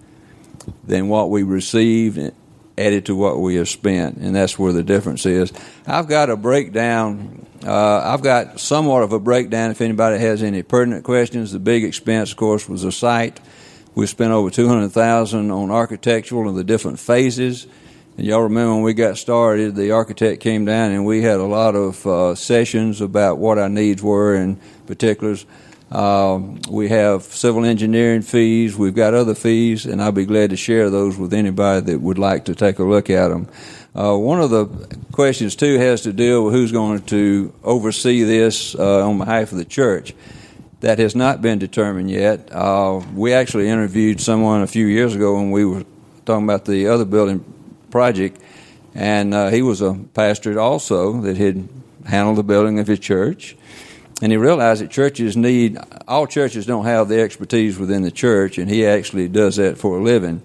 than what we received added to what we have spent, and that's where the difference is. I've got a breakdown. Uh, I've got somewhat of a breakdown. If anybody has any pertinent questions, the big expense, of course, was the site. We spent over two hundred thousand on architectural and the different phases. And y'all remember when we got started, the architect came down and we had a lot of uh, sessions about what our needs were and particulars. Um, we have civil engineering fees. We've got other fees, and I'll be glad to share those with anybody that would like to take a look at them. Uh, one of the questions, too, has to deal with who's going to oversee this uh, on behalf of the church. That has not been determined yet. Uh, we actually interviewed someone a few years ago when we were talking about the other building project, and uh, he was a pastor also that had handled the building of his church and he realized that churches need all churches don't have the expertise within the church and he actually does that for a living.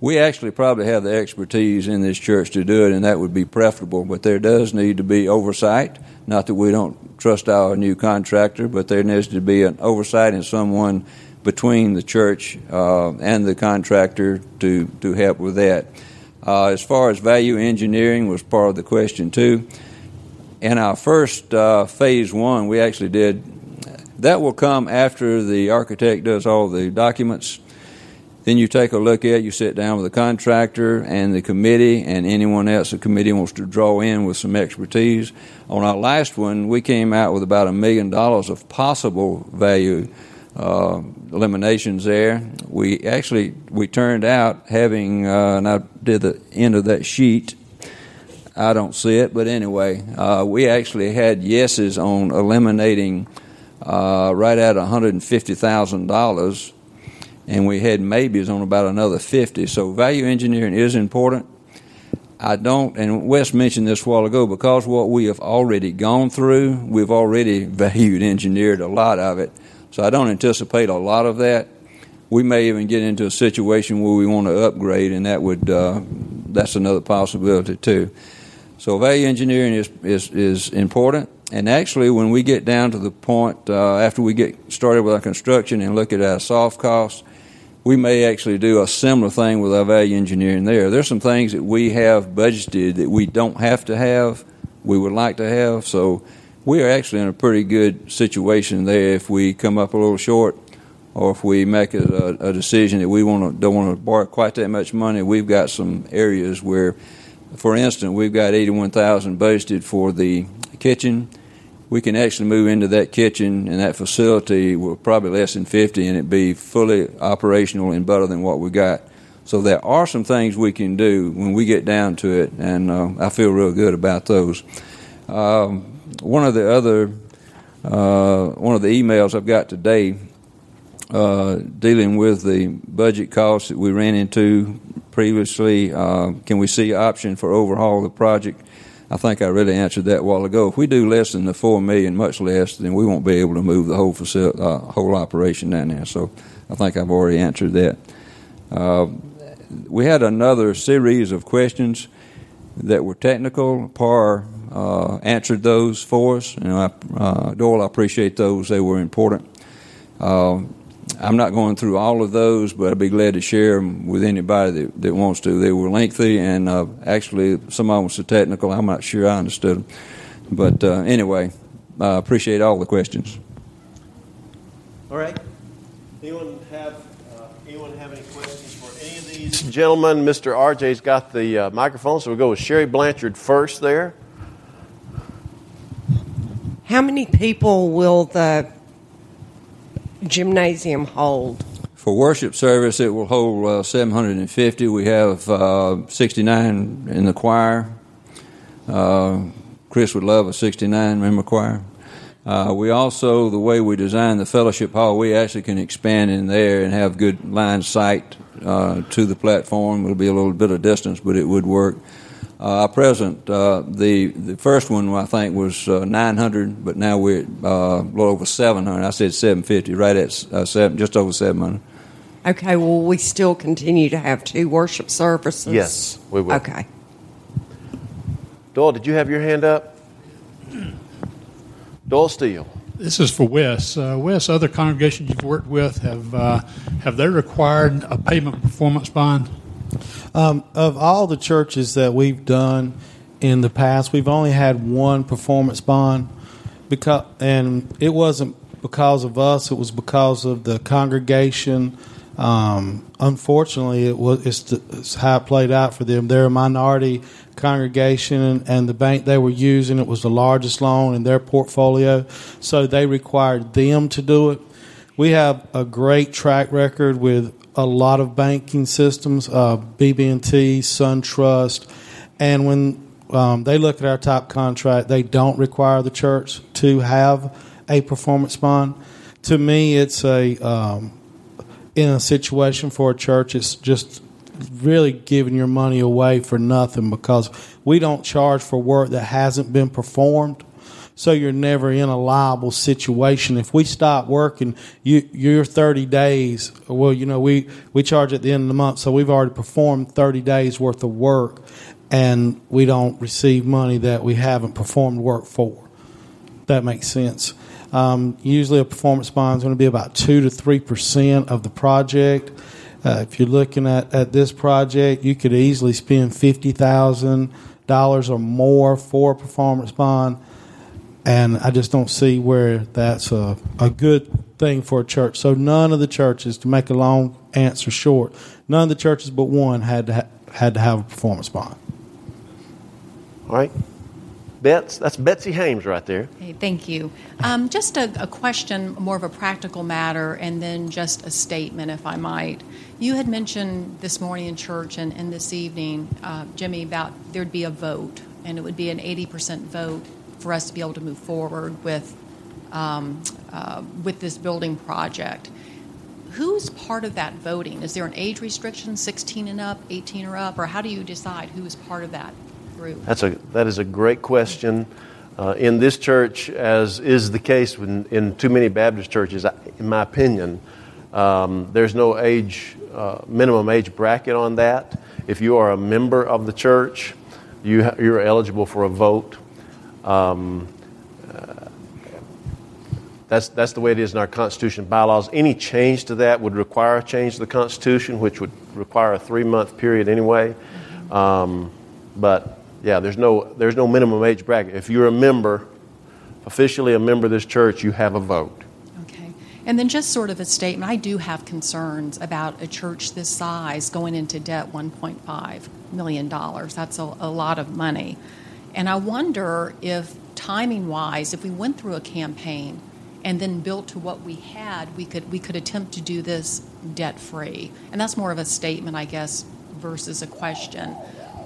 We actually probably have the expertise in this church to do it and that would be preferable but there does need to be oversight. Not that we don't trust our new contractor but there needs to be an oversight and someone between the church uh, and the contractor to, to help with that. Uh, as far as value engineering was part of the question too in our first uh, phase one, we actually did that will come after the architect does all the documents. Then you take a look at, you sit down with the contractor and the committee and anyone else the committee wants to draw in with some expertise. On our last one, we came out with about a million dollars of possible value uh, eliminations there. We actually we turned out having, uh, and I did the end of that sheet I don't see it, but anyway, uh, we actually had yeses on eliminating uh, right at $150,000, and we had maybes on about another 50. So value engineering is important. I don't, and Wes mentioned this a while ago, because what we have already gone through, we've already valued engineered a lot of it. So I don't anticipate a lot of that. We may even get into a situation where we want to upgrade, and that would uh, that's another possibility too. So value engineering is, is, is important. And actually, when we get down to the point uh, after we get started with our construction and look at our soft costs, we may actually do a similar thing with our value engineering there. There's some things that we have budgeted that we don't have to have, we would like to have. So we are actually in a pretty good situation there if we come up a little short or if we make a, a decision that we want to, don't want to borrow quite that much money. We've got some areas where for instance, we've got 81,000 budgeted for the kitchen. We can actually move into that kitchen and that facility with probably less than 50 and it be fully operational and better than what we got. So there are some things we can do when we get down to it, and uh, I feel real good about those. Um, one of the other uh, one of the emails I've got today uh, dealing with the budget costs that we ran into previously. Uh, can we see option for overhaul of the project? I think I really answered that a while ago. If we do less than the four million, much less, then we won't be able to move the whole facility, uh, whole operation down there. So I think I've already answered that. Uh, we had another series of questions. that were technical. Par uh, answered those for us. Know, I, uh, Doyle, I appreciate those. They were important. Uh, I'm not going through all of those, but I'd be glad to share them with anybody that, that wants to. They were lengthy, and uh, actually, some of them were so technical, I'm not sure I understood them. But uh, anyway, I appreciate all the questions. All right. Anyone have uh, anyone have any questions for any of these gentlemen? Mr. RJ's got the uh, microphone, so we'll go with Sherry Blanchard first there. How many people will the gymnasium hold? For worship service, it will hold uh, 750. We have uh, 69 in the choir. Uh, Chris would love a 69 member choir. Uh, we also, the way we design the fellowship hall, we actually can expand in there and have good line sight uh, to the platform. It'll be a little bit of distance, but it would work. Uh, our present, uh, the the first one I think was uh, 900, but now we're uh, a little over 700. I said 750, right at uh, seven, just over 700. Okay, Well, we still continue to have two worship services? Yes, we will. Okay. Doyle, did you have your hand up? Doyle Steele. This is for Wes. Uh, Wes, other congregations you've worked with have uh, have they required a payment performance bond? Um, of all the churches that we've done in the past, we've only had one performance bond, because and it wasn't because of us; it was because of the congregation. Um, unfortunately, it was it's, the, it's how it played out for them. They're a minority congregation, and, and the bank they were using it was the largest loan in their portfolio, so they required them to do it. We have a great track record with a lot of banking systems, uh, BB&T, SunTrust, and when um, they look at our top contract, they don't require the church to have a performance bond. To me, it's a um, in a situation for a church, it's just really giving your money away for nothing because we don't charge for work that hasn't been performed. So you're never in a liable situation. If we stop working, you, you're 30 days. Well, you know, we, we charge at the end of the month, so we've already performed 30 days worth of work, and we don't receive money that we haven't performed work for. That makes sense. Um, usually, a performance bond is going to be about two to three percent of the project. Uh, if you're looking at, at this project, you could easily spend fifty thousand dollars or more for a performance bond, and I just don't see where that's a, a good thing for a church. So none of the churches, to make a long answer short, none of the churches but one had to ha- had to have a performance bond. All right. Bets, that's Betsy Hames right there. Hey, thank you. Um, just a, a, question, more of a practical matter, and then just a statement, if I might. You had mentioned this morning in church and, and this evening, uh, Jimmy, about there'd be a vote, and it would be an 80% vote for us to be able to move forward with, um, uh, with this building project. Who's part of that voting? Is there an age restriction, 16 and up, 18 or up, or how do you decide who is part of that group? That's a, that is a great question. Uh, in this church, as is the case in, in too many Baptist churches, in my opinion, um, there's no age uh, minimum age bracket on that. If you are a member of the church, you ha- you're eligible for a vote. Um, uh, that's, that's the way it is in our Constitution bylaws. Any change to that would require a change to the Constitution, which would require a three month period anyway. Um, but yeah, there's no, there's no minimum age bracket. If you're a member, officially a member of this church, you have a vote. Okay. And then just sort of a statement I do have concerns about a church this size going into debt $1.5 million. That's a, a lot of money. And I wonder if, timing wise, if we went through a campaign and then built to what we had, we could, we could attempt to do this debt free. And that's more of a statement, I guess, versus a question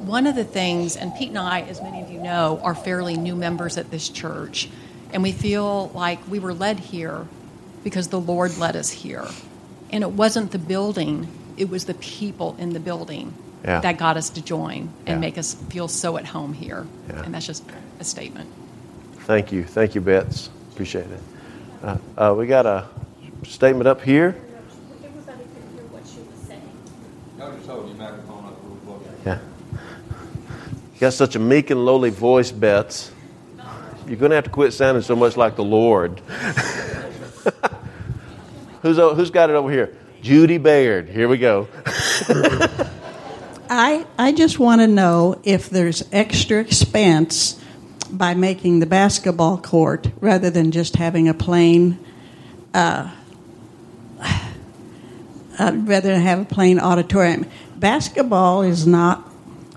one of the things, and Pete and I, as many of you know, are fairly new members at this church, and we feel like we were led here because the Lord led us here. And it wasn't the building, it was the people in the building yeah. that got us to join and Yeah. make us feel so at home here. Yeah. And that's just a statement. Thank you. Thank you, Bets. Appreciate it. Uh, uh, we got a statement up here. I just hold your microphone up a little closer. Yeah. got such a meek and lowly voice, Bets. You're going to have to quit sounding so much like the Lord. who's, who's got it over here? Judy Baird. Here we go. I, I just want to know if there's extra expense by making the basketball court rather than just having a plain, uh, uh, rather than have a plain auditorium. Basketball is not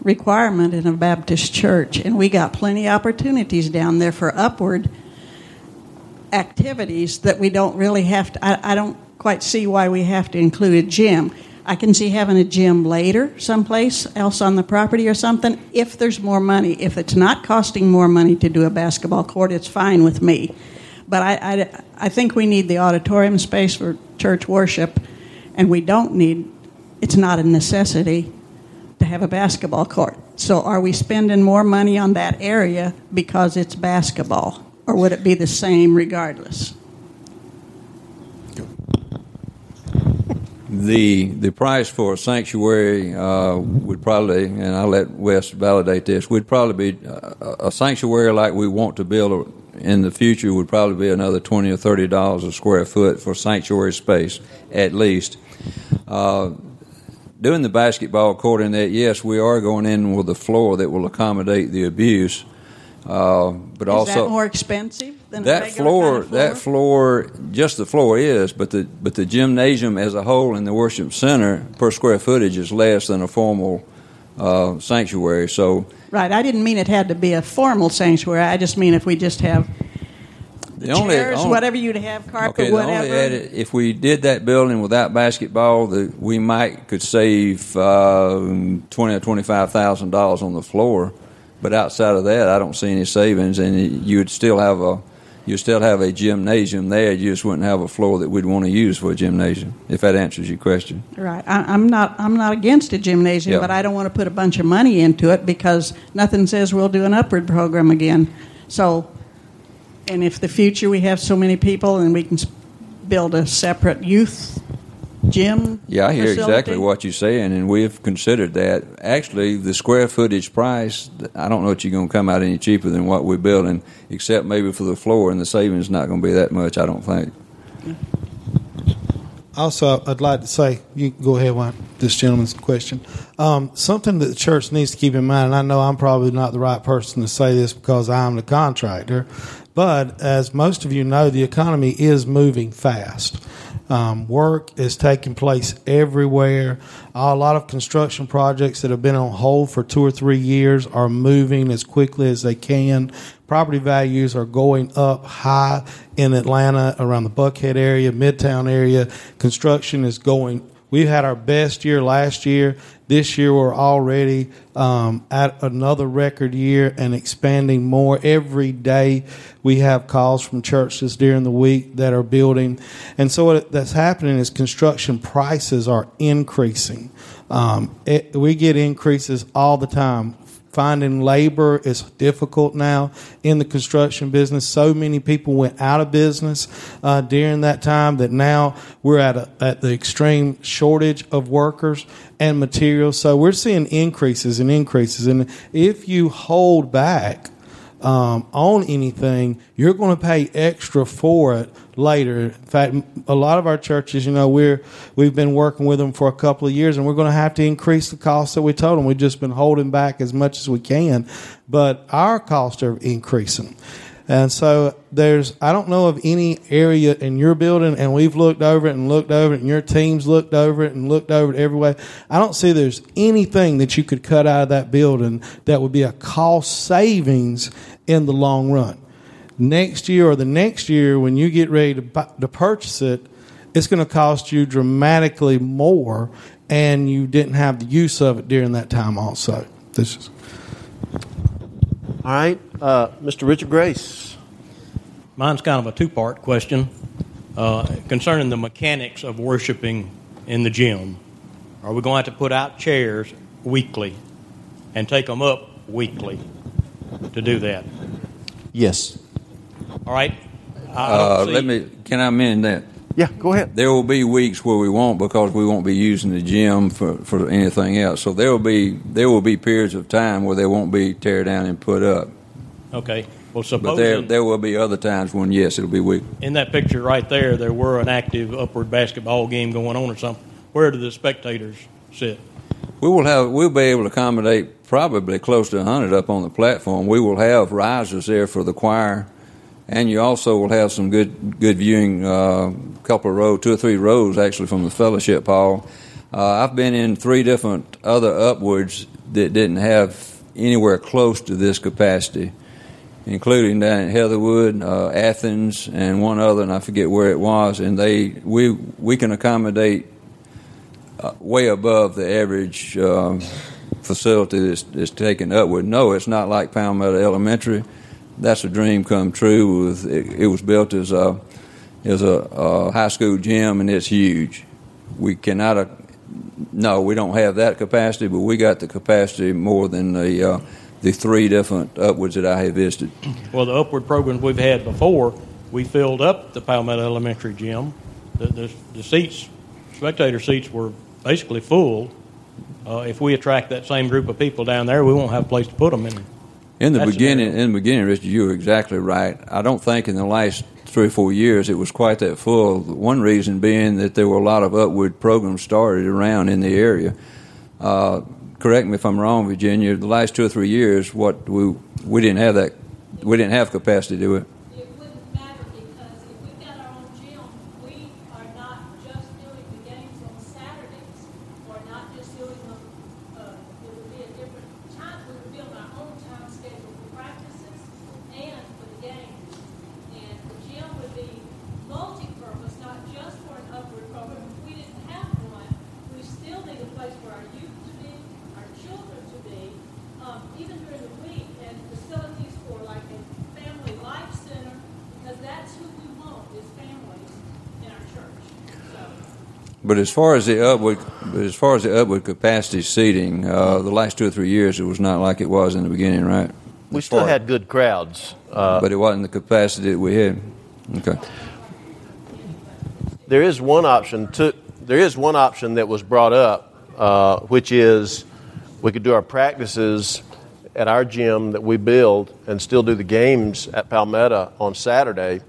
requirement in a Baptist church, and we got plenty of opportunities down there for upward activities that we don't really have to. I, I don't quite see why we have to include a gym. I can see having a gym later, someplace else on the property or something, if there's more money. If it's not costing more money to do a basketball court, it's fine with me. But I, I, I think we need the auditorium space for church worship, and we don't need, it's not a necessity to have a basketball court. So are we spending more money on that area because it's basketball? Or would it be the same regardless? The the price for a sanctuary uh, would probably, and I'll let Wes validate this, would probably be uh, a sanctuary like we want to build in the future would probably be another twenty or thirty dollars a square foot for sanctuary space at least. Uh, doing the basketball court in that, yes, we are going in with a floor that will accommodate the abuse. Uh, but is also that more expensive than that floor, kind of floor, that floor, just the floor is, but the but the gymnasium as a whole and the worship center per square footage is less than a formal uh, sanctuary. So Right. I didn't mean it had to be a formal sanctuary. I just mean if we just have the only, chairs, only- whatever you'd have, carpet, Okay, the whatever. only edit, if we did that building without basketball, the, we might could save um, twenty or twenty five thousand dollars on the floor. But outside of that, I don't see any savings, and you would still have a you still have a gymnasium there. You just wouldn't have a floor that we'd want to use for a gymnasium. If that answers your question. Right. I, I'm not. I'm not against a gymnasium, Yeah. but I don't want to put a bunch of money into it because nothing says we'll do an upward program again. So, and if the future we have so many people and we can build a separate youth gym. Yeah, I hear facility, exactly what you're saying, and we've considered that. Actually, the square footage price, I don't know that you're going to come out any cheaper than what we're building, except maybe for the floor, and the savings not going to be that much, I don't think. Also, I'd like to say, you can go ahead with this gentleman's question. Um, something that the church needs to keep in mind, and I know I'm probably not the right person to say this because I'm the contractor, but as most of you know, the economy is moving fast. Um, work is taking place everywhere. A lot of construction projects that have been on hold for two or three years are moving as quickly as they can. Property values are going up high in Atlanta, around the Buckhead area, Midtown area. Construction is going. We had our best year last year. This year we're already um, at another record year and expanding more every day. We have calls from churches during the week that are building, and so what that's happening is construction prices are increasing. Um, it, we get increases all the time finding labor is difficult now in the construction business. So many people went out of business uh, during that time that now we're at a, at the extreme shortage of workers and materials. So we're seeing increases and increases. And if you hold back um, on anything, you're going to pay extra for it later. In fact, a lot of our churches, you know, we're we've been working with them for a couple of years, and we're going to have to increase the costs that we told them. We've just been holding back as much as we can, but our costs are increasing. And so there's, I don't know of any area in your building, and we've looked over it and looked over it, and your team's looked over it and looked over it every way. I don't see there's anything that you could cut out of that building that would be a cost savings in the long run. Next year or the next year, when you get ready to, buy, to purchase it, it's going to cost you dramatically more, and you didn't have the use of it during that time also. This is. All right, uh, Mr. Richard Grace. Mine's kind of a two part question uh, concerning the mechanics of worshiping in the gym. Are we going to have to put out chairs weekly and take them up weekly to do that? Yes. All right. I Uh, let me. Can I amend that? Yeah, go ahead. There will be weeks where we won't because we won't be using the gym for, for anything else. So there will be there will be periods of time where they won't be tear down and put up. Okay. Well, But there there will be other times when yes, it'll be weak. in that picture right there, there were an active upward basketball game going on or something. Where do the spectators sit? We will have we'll be able to accommodate probably close to 100 up on the platform. We will have risers there for the choir, and you also will have some good good viewing. Uh, couple of rows, two or three rows actually from the fellowship hall. Uh, I've been in three different other upwards that didn't have anywhere close to this capacity, including down at Heatherwood, uh, Athens, and one other, and I forget where it was. And they we we can accommodate way above the average um, facility that's, that's taken upward. No, it's not like Palmetto Elementary. That's a dream come true. With it, it was built as a as a, a high school gym, and it's huge. We cannot. Uh, no, we don't have that capacity, but we got the capacity more than the uh, the three different upwards that I have visited. Well, the upward programs we've had before, we filled up the Palmetto Elementary gym. The, the, the seats, spectator seats, were basically full. Uh, if we attract that same group of people down there, we won't have a place to put them in. In the beginning, in the beginning, Richard, you were exactly right. I don't think in the last three or four years it was quite that full. One reason being that there were a lot of upward programs started around in the area. Uh, correct me if I'm wrong, Virginia. The last two or three years, what we we didn't have that we didn't have capacity to do it. Um, even during the week, and facilities for like a family life center, because that's who we want is families in our church. So, But as far as the upward, but as far as the upward capacity seating, uh, the last two or three years, it was not like it was in the beginning, right? We As still far- had good crowds. Uh, but it wasn't the capacity that we had. Okay. There is one option. To, there is one option that was brought up, uh, which is we could do our practices at our gym that we build and still do the games at Palmetto on Saturday.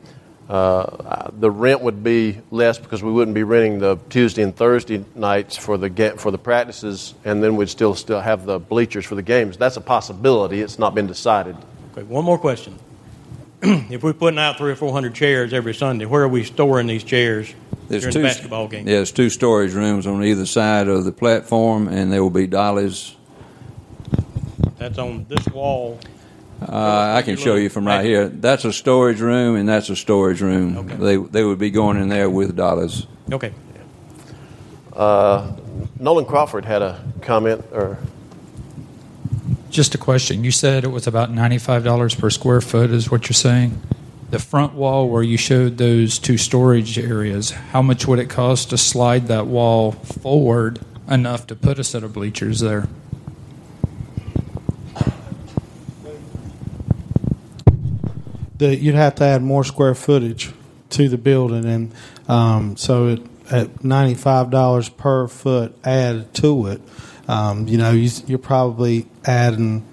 Uh, the rent would be less because we wouldn't be renting the Tuesday and Thursday nights for the ga- for the practices, and then we'd still still have the bleachers for the games. That's a possibility. It's not been decided. Okay, one more question. if we're putting out three or four hundred chairs every Sunday, where are we storing these chairs There's during two the basketball game? Yeah, there's two storage rooms on either side of the platform, and there will be dollies. That's on this wall. Uh, I can show you from right here. That's a storage room, and that's a storage room. They they would be going in there with dollars. Okay. Uh, Nolan Crawford had a comment, or Just a question. You said it was about $95 per square foot, is what you're saying? The front wall where you showed those two storage areas, how much would it cost to slide that wall forward enough to put a set of bleachers there? The, you'd have to add more square footage to the building, and um, so it, at ninety five dollars per foot added to it, um, you know, you, you're probably adding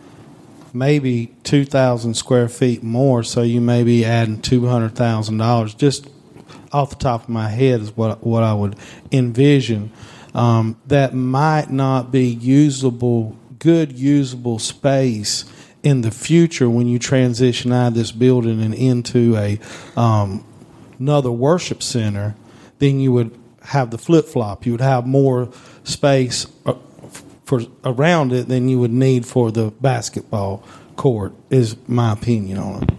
maybe two thousand square feet more. So you may be adding two hundred thousand dollars just off the top of my head is what what I would envision. Um, that might not be usable, good usable space in the future when you transition out of this building and into a um, another worship center. Then you would have the flip flop. You would have more space uh, for around it than you would need for the basketball court. Is my opinion on it.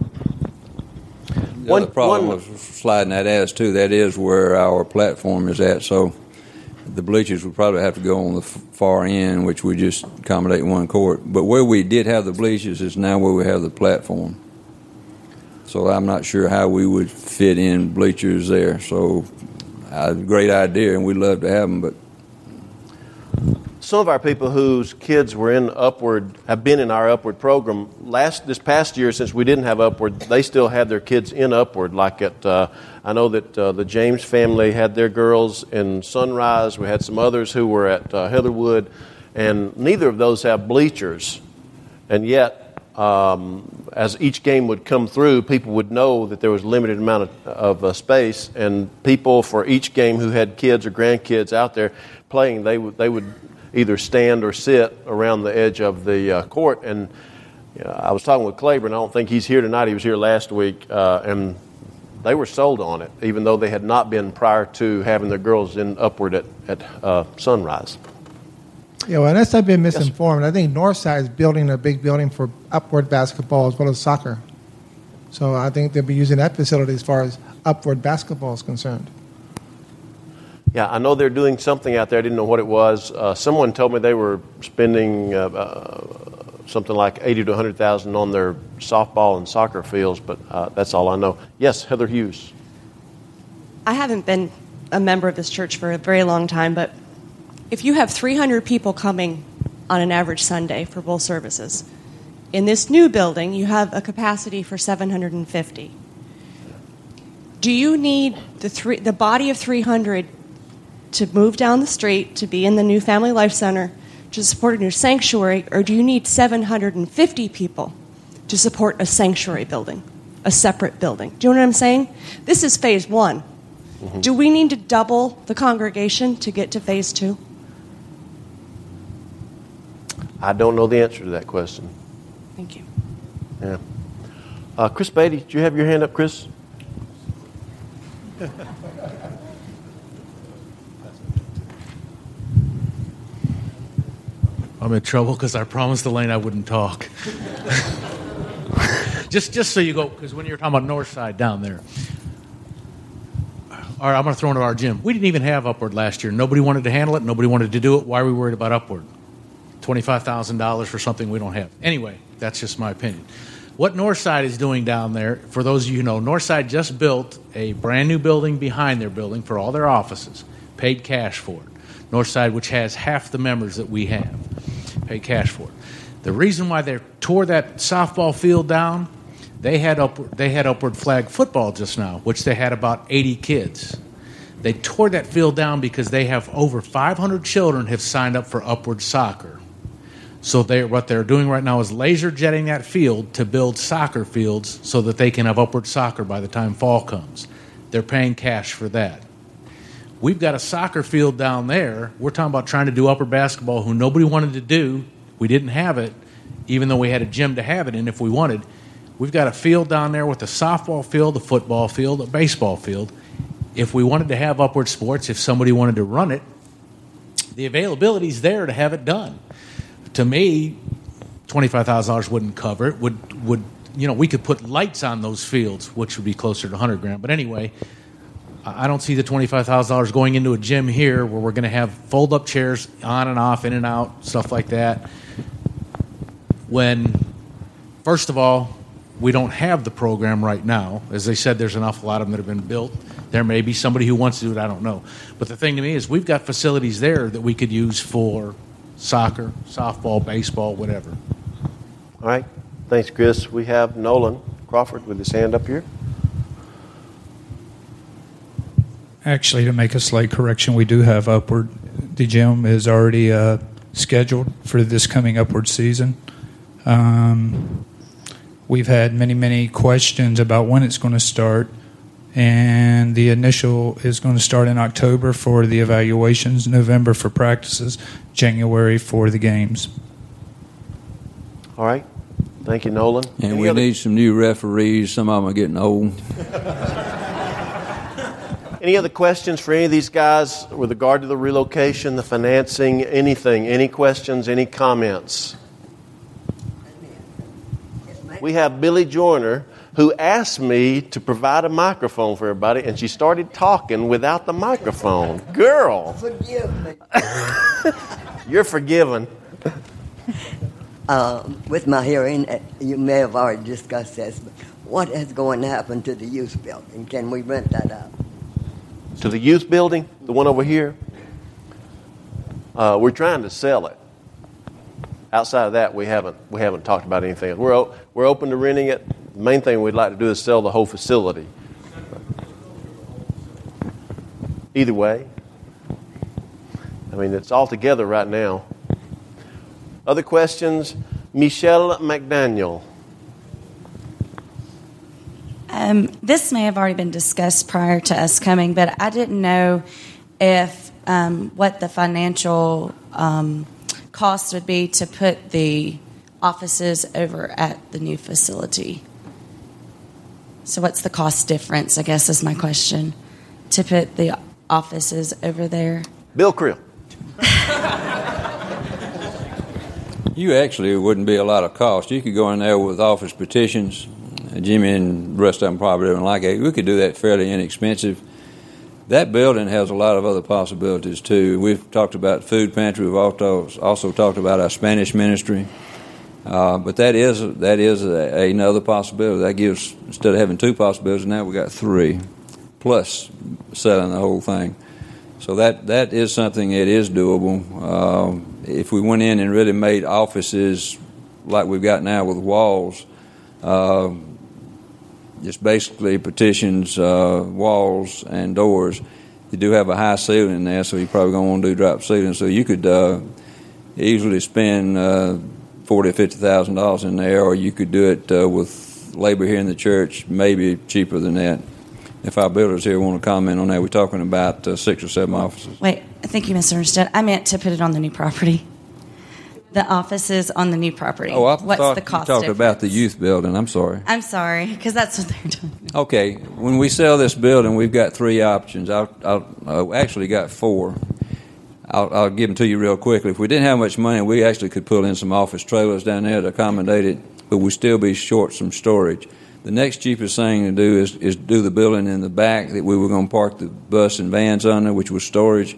The other problem was sliding that as too. That is where our platform is at. So the bleachers would probably have to go on the far end, which would just accommodate one court. But where we did have the bleachers is now where we have the platform. So I'm not sure how we would fit in bleachers there. So, uh, great idea, and we'd love to have them, but some of our people whose kids were in upward have been in our upward program last this past year since we didn't have upward they still had their kids in upward like at uh, i know that uh, the james family had their girls in sunrise. We had some others who were at uh, heatherwood and neither of those have bleachers. And yet um, as each game would come through, people would know that there was a limited amount of, of uh, space, and people for each game who had kids or grandkids out there playing, they would they would either stand or sit around the edge of the uh, court. And you know, I was talking with Claiborne. I don't think he's here tonight. He was here last week, uh, and they were sold on it, even though they had not been prior to having their girls in upward at at uh, sunrise. Yeah, well, unless I've been misinformed, I think Northside is building a big building for upward basketball as well as soccer. So I think they'll be using that facility as far as upward basketball is concerned. Yeah, I know they're doing something out there. I didn't know what it was. Uh, someone told me they were spending uh, uh, something like eighty to hundred thousand on their softball and soccer fields, but uh, that's all I know. Yes, Heather Hughes. I haven't been a member of this church for a very long time, but if you have 300 people coming on an average Sunday for both services, in this new building, you have a capacity for 750. Do you need the, three, the body of 300 to move down the street to be in the new Family Life Center to support a new sanctuary, or do you need 750 people to support a sanctuary building, a separate building? Do you know what I'm saying? This is phase one. Mm-hmm. Do we need to double the congregation to get to phase two? I don't know the answer to that question. Thank you. Yeah. Uh, Chris Beatty, do you have your hand up, Chris? I'm in trouble because I promised Elaine I wouldn't talk. just, just so you go, because when you're talking about North Side down there, all right, I'm going to throw it into our gym. We didn't even have Upward last year. Nobody wanted to handle it. Nobody wanted to do it. Why are we worried about Upward? $25,000 for something we don't have. Anyway, that's just my opinion. What Northside is doing down there, for those of you who know, Northside just built a brand new building behind their building for all their offices, paid cash for it. Northside, which has half the members that we have, pay cash for it. The reason why they tore that softball field down, they had upward, they had upward flag football just now, which they had about 80 kids. They tore that field down because they have over 500 children have signed up for upward soccer. So they what they're doing right now is laser jetting that field to build soccer fields so that they can have upward soccer by the time fall comes. They're paying cash for that. We've got a soccer field down there. We're talking about trying to do upper basketball who nobody wanted to do. We didn't have it, even though we had a gym to have it in if we wanted. We've got a field down there with a softball field, a football field, a baseball field. If we wanted to have upward sports, if somebody wanted to run it, the availability is there to have it done to me, twenty five thousand dollars wouldn't cover it. Would would you know we could put lights on those fields, which would be closer to hundred grand. But anyway, I don't see the twenty five thousand dollars going into a gym here where we're going to have fold up chairs on and off, in and out, stuff like that. When first of all, we don't have the program right now. As they said, there's an awful lot of them that have been built. There may be somebody who wants to do it. I don't know. But the thing to me is, we've got facilities there that we could use for soccer, softball, baseball, whatever. All right. Thanks, Chris. We have Nolan Crawford with his hand up here. Actually, to make a slight correction, we do have upward. The gym is already uh, scheduled for this coming upward season. Um, we've had many, many questions about when it's going to start, and the initial is going to start in October for the evaluations, November for practices, January for the games. All right. Thank you, Nolan. And Any we other- need some new referees. Some of them are getting old. Any other questions for any of these guys with regard to the relocation, the financing, anything? Any questions, any comments? We have Billy Joyner who asked me to provide a microphone for everybody, and she started talking without the microphone. Girl, Forgive me. you're forgiven. Uh, with my hearing, uh, you may have already discussed this, but what is going to happen to the youth building? Can we rent that out? To the youth building, the one over here. Uh, we're trying to sell it. Outside of that, we haven't we haven't talked about anything. We're we're open to renting it. The main thing we'd like to do is sell the whole facility. Either way, I mean it's all together right now. Other questions? Michelle McDaniel. Um, this may have already been discussed prior to us coming, but I didn't know if um, what the financial um, cost would be to put the offices over at the new facility. So, what's the cost difference? I guess is my question to put the offices over there. Bill Creel. You actually wouldn't be a lot of cost. You could go in there with office petitions. Uh, Jimmy and the rest of them probably don't like it. We could do that fairly inexpensive. That building has a lot of other possibilities too. We've talked about food pantry. We've also also talked about our Spanish ministry. Uh, but that is that is a, another possibility. That gives instead of having two possibilities, now we got three, plus selling the whole thing. So that that is something that is doable. Um, if we went in and really made offices like we've got now with walls, uh, just basically petitions, uh, walls, and doors. You do have a high ceiling in there, so you're probably gonna want to do drop ceiling. So you could uh, easily spend uh, forty or fifty thousand dollars in there, or you could do it uh, with labor here in the church, maybe cheaper than that. If our builders here want to comment on that, we're talking about uh, six or seven offices. Wait, I think you misunderstood. I meant to put it on the new property. The offices on the new property. Oh, I What's thought the cost you talked difference? about the youth building. I'm sorry. I'm sorry, because that's what they're doing. Okay, when we sell this building, we've got three options. I'll, I'll, I actually got four. I'll, I'll give them to you real quickly. If we didn't have much money, we actually could pull in some office trailers down there to accommodate it, but we'd still be short some storage. The next cheapest thing to do is, is do the building in the back that we were going to park the bus and vans under, which was storage.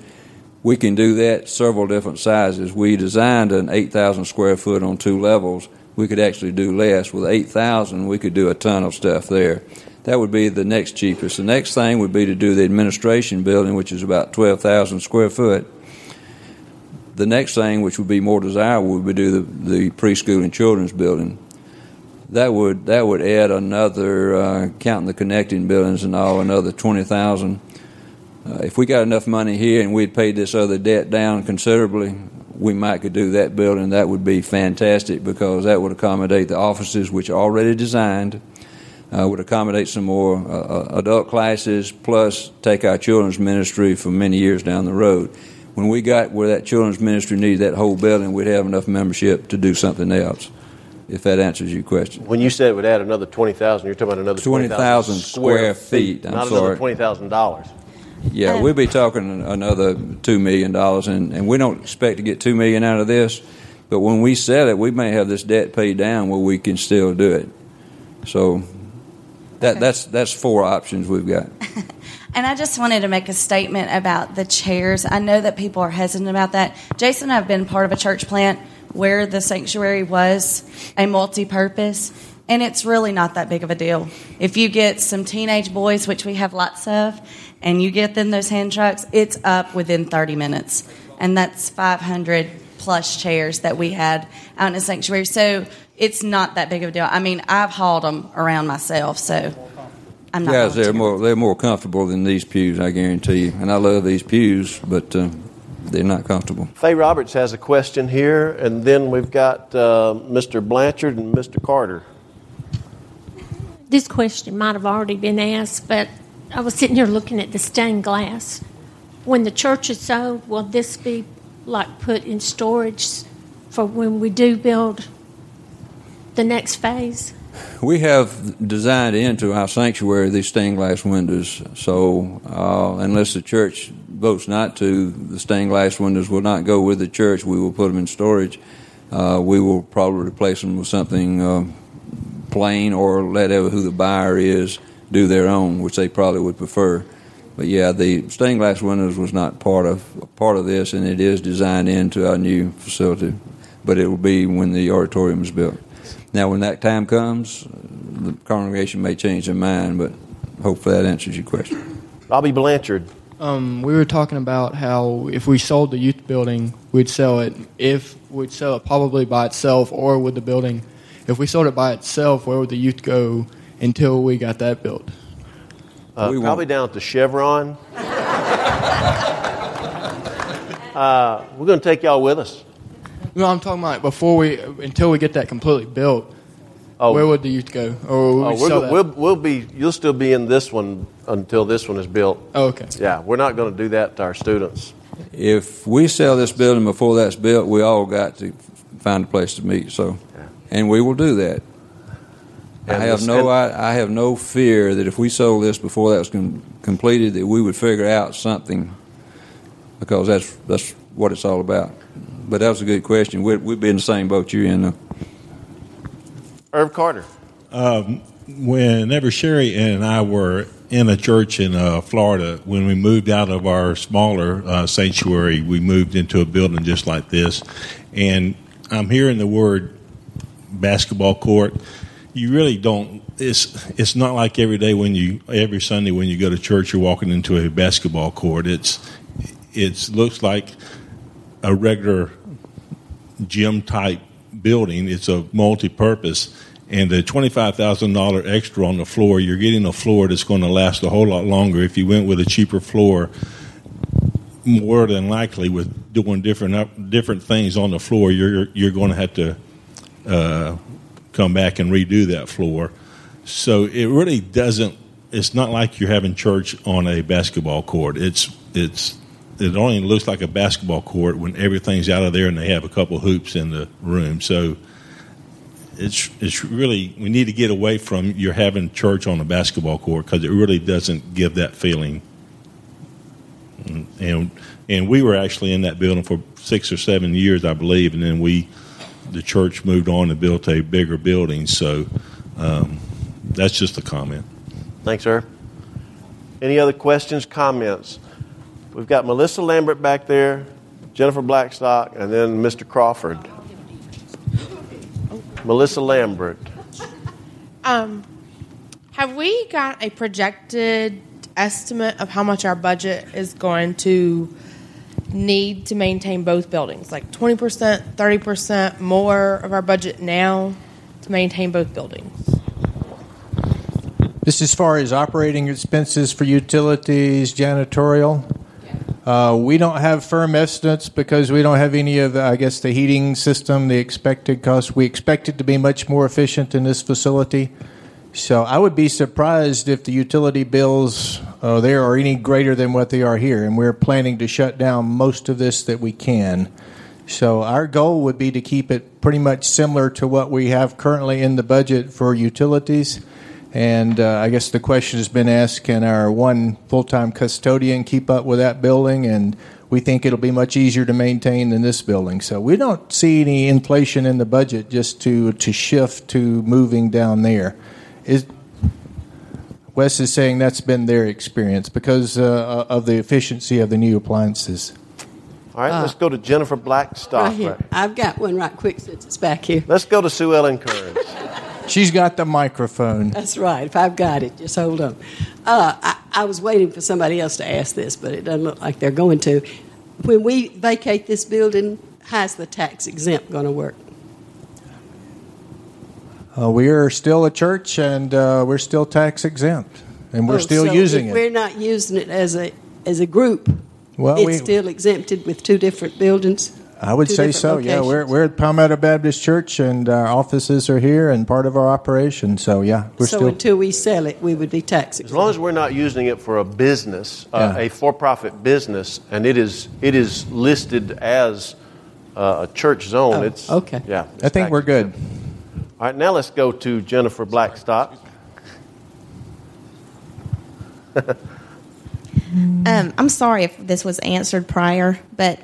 We can do that several different sizes. We designed an 8,000 square foot on two levels. We could actually do less. With 8,000, we could do a ton of stuff there. That would be the next cheapest. The next thing would be to do the administration building, which is about 12,000 square foot. The next thing, which would be more desirable, would be do the, the preschool and children's building. That would that would add another, uh, counting the connecting buildings and all, another 20,000. Uh, if we got enough money here and we'd paid this other debt down considerably, we might could do that building. That would be fantastic because that would accommodate the offices which are already designed, uh, would accommodate some more uh, adult classes, plus take our children's ministry for many years down the road. When we got where that children's ministry needed that whole building, we'd have enough membership to do something else. If that answers your question. When you said it would add another twenty thousand, you're talking about another 20,000 square feet. I'm not sorry. another twenty thousand dollars. Yeah, um, we'll be talking another two million dollars, and, and we don't expect to get two million out of this. But when we sell it, we may have this debt paid down where we can still do it. So that that's that's four options we've got. And I just wanted to make a statement about the chairs. I know that people are hesitant about that. Jason I have been part of a church plant where the sanctuary was a multi purpose, and it's really not that big of a deal. If you get some teenage boys, which we have lots of, and you get them those hand trucks, it's up within 30 minutes. And that's 500 plus chairs that we had out in the sanctuary. So it's not that big of a deal. I mean, I've hauled them around myself, so I'm not. Guys, they're more they're more comfortable than these pews, I guarantee you. And I love these pews, but uh, they're not comfortable. Faye Roberts has a question here, and then we've got uh, Mr. Blanchard and Mr. Carter. This question might have already been asked, but I was sitting here looking at the stained glass. When the church is sold, will this be like put in storage for when we do build the next phase? We have designed into our sanctuary these stained glass windows. So uh, unless the church votes not to, the stained glass windows will not go with the church. We will put them in storage. Uh, we will probably replace them with something uh, plain or let who the buyer is do their own, which they probably would prefer. But yeah, the stained glass windows was not part of part of this, and it is designed into our new facility. But it will be when the auditorium is built. Now, when that time comes, the congregation may change their mind, but hopefully that answers your question. Bobby Blanchard. Um, we were talking about how if we sold the youth building, we'd sell it. If we'd sell it probably by itself, or would the building? If we sold it by itself, where would the youth go until we got that built? Uh, probably down at the Chevron. uh, we're going to take y'all with us. No, I'm talking about before we until we get that completely built. Oh. where would the youth go? Or would Oh, we we're go, that? We'll, we'll be. You'll still be in this one until this one is built. Oh, okay. Yeah, we're not going to do that to our students. If we sell this building before that's built, we all got to find a place to meet. So, and we will do that. I have this- no, and- I, I have no fear that if we sold this before that was com- completed, that we would figure out something, because that's that's what it's all about. But that was a good question. We'd, we'd be in the same boat you're in. Though. Irv Carter. Um, whenever Sherry and I were in a church in uh, Florida, when we moved out of our smaller uh, sanctuary, we moved into a building just like this. And I'm hearing the word basketball court. You really don't. It's it's not like every day when you every Sunday when you go to church, you're walking into a basketball court. It's it looks like a regular gym type building. It's a multi purpose. And the $25,000 extra on the floor, you're getting a floor that's going to last a whole lot longer. If you went with a cheaper floor, more than likely with doing different different things on the floor, you're you're going to have to uh, come back and redo that floor. So it really doesn't. It's not like you're having church on a basketball court. It's it's it only looks like a basketball court when everything's out of there and they have a couple hoops in the room. So it's it's really we need to get away from you're having church on a basketball court because it really doesn't give that feeling. And, and we were actually in that building for six or seven years, I believe, and then we the church moved on and built a bigger building. So um, that's just a comment. Thanks, sir. Any other questions, comments? We've got Melissa Lambert back there, Jennifer Blackstock, and then Mr. Crawford. Melissa Lambert. Um, have we got a projected estimate of how much our budget is going to need to maintain both buildings? Like 20%, 30% more of our budget now to maintain both buildings? This as far as operating expenses for utilities, janitorial. Uh, we don't have firm estimates because we don't have any of the, I guess, the heating system, the expected cost. We expect it to be much more efficient in this facility. So I would be surprised if the utility bills uh, there are any greater than what they are here. And we're planning to shut down most of this that we can. So our goal would be to keep it pretty much similar to what we have currently in the budget for utilities. And uh, I guess the question has been asked can our one full time custodian keep up with that building? And we think it'll be much easier to maintain than this building. So we don't see any inflation in the budget just to, to shift to moving down there. Is, Wes is saying that's been their experience because uh, of the efficiency of the new appliances. All right, Uh, let's go to Jennifer Blackstock. Right here. I've got one right quick since it's back here. Let's go to Sue Ellen Kearns. She's got the microphone. That's right. If I've got it, just hold on. Uh, I, I was waiting for somebody else to ask this, but it doesn't look like they're going to. When we vacate this building, how's the tax exempt going to work? Uh, we are still a church and uh, we're still tax exempt, and we're Oh, still so using it. We're not using it as a as a group. Well, it's we- still exempted with two different buildings. I would say different so. Yeah, we're we're at Palmetto Baptist Church, and our offices are here, and part of our operation. So yeah, we're so still. until we sell it, we would be tax exempt. As long as we're not using it for a business, uh, Yeah. a for-profit business, and it is it is listed as uh, a church zone, Oh, it's okay. Yeah, I think we're good. All right, now let's go to Jennifer Blackstock. Um, I'm sorry if this was answered prior, but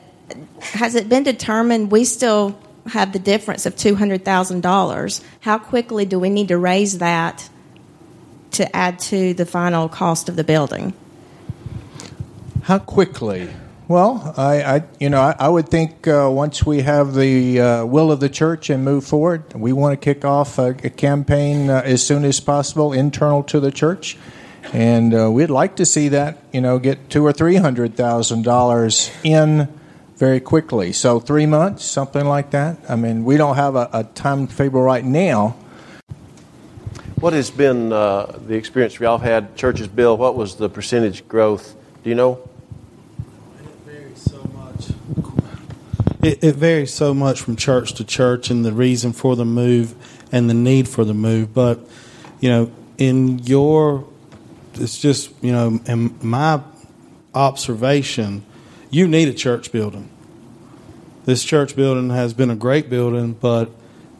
has it been determined we still have the difference of $200,000? How quickly do we need to raise that to add to the final cost of the building? How quickly? Well, I, I you know, I, I would think uh, once we have the uh, will of the church and move forward, we want to kick off a, a campaign uh, as soon as possible, internal to the church, and uh, we'd like to see that you know get two or three hundred thousand dollars in very quickly. So three months, something like that. I mean, we don't have a, a timetable right now. What has been uh, the experience y'all had churches Bill, What was the percentage growth? Do you know? It, it varies so much from church to church and the reason for the move and the need for the move. But, you know, in your, it's just, you know, in my observation, you need a church building. This church building has been a great building, but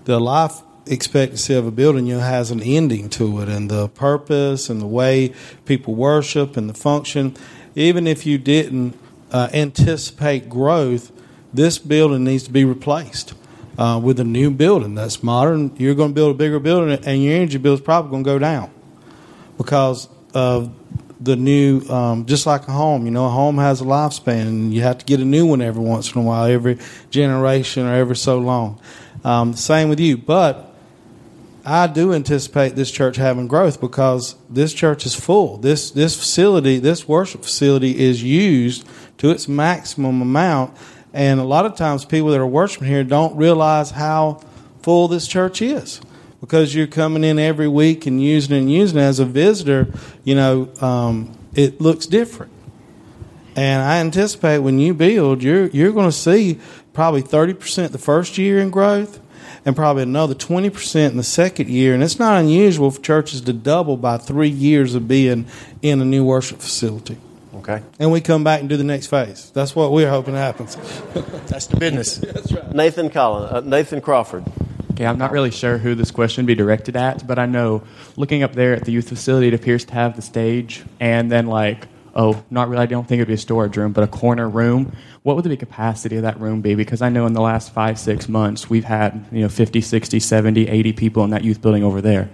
the life expectancy of a building you know, has an ending to it, and the purpose and the way people worship and the function. Even if you didn't uh, anticipate growth, this building needs to be replaced uh, with a new building that's modern. You're going to build a bigger building, and your energy bill is probably going to go down because of the new, um, just like a home. You know, a home has a lifespan, and you have to get a new one every once in a while, every generation or every so long. Um, same with you, but I do anticipate this church having growth because this church is full. This this facility, this worship facility, is used to its maximum amount, and a lot of times people that are worshiping here don't realize how full this church is because you're coming in every week and using it and using it as a visitor. You know, um, it looks different. And I anticipate when you build, you're you're going to see probably thirty percent the first year in growth, and probably another 20% in the second year. And it's not unusual for churches to double by three years of being in a new worship facility. Okay. And we come back and do the next phase. That's what we're hoping happens. That's the business. That's right. Nathan Collin, uh, Nathan Crawford. Okay, I'm not really sure who this question would be directed at, but I know looking up there at the youth facility, it appears to have the stage and then like oh, not really, I don't think it'd be a storage room, but a corner room. What would the capacity of that room be? Because I know in the last five, six months, we've had, you know, 50, 60, 70, 80 people in that youth building over there.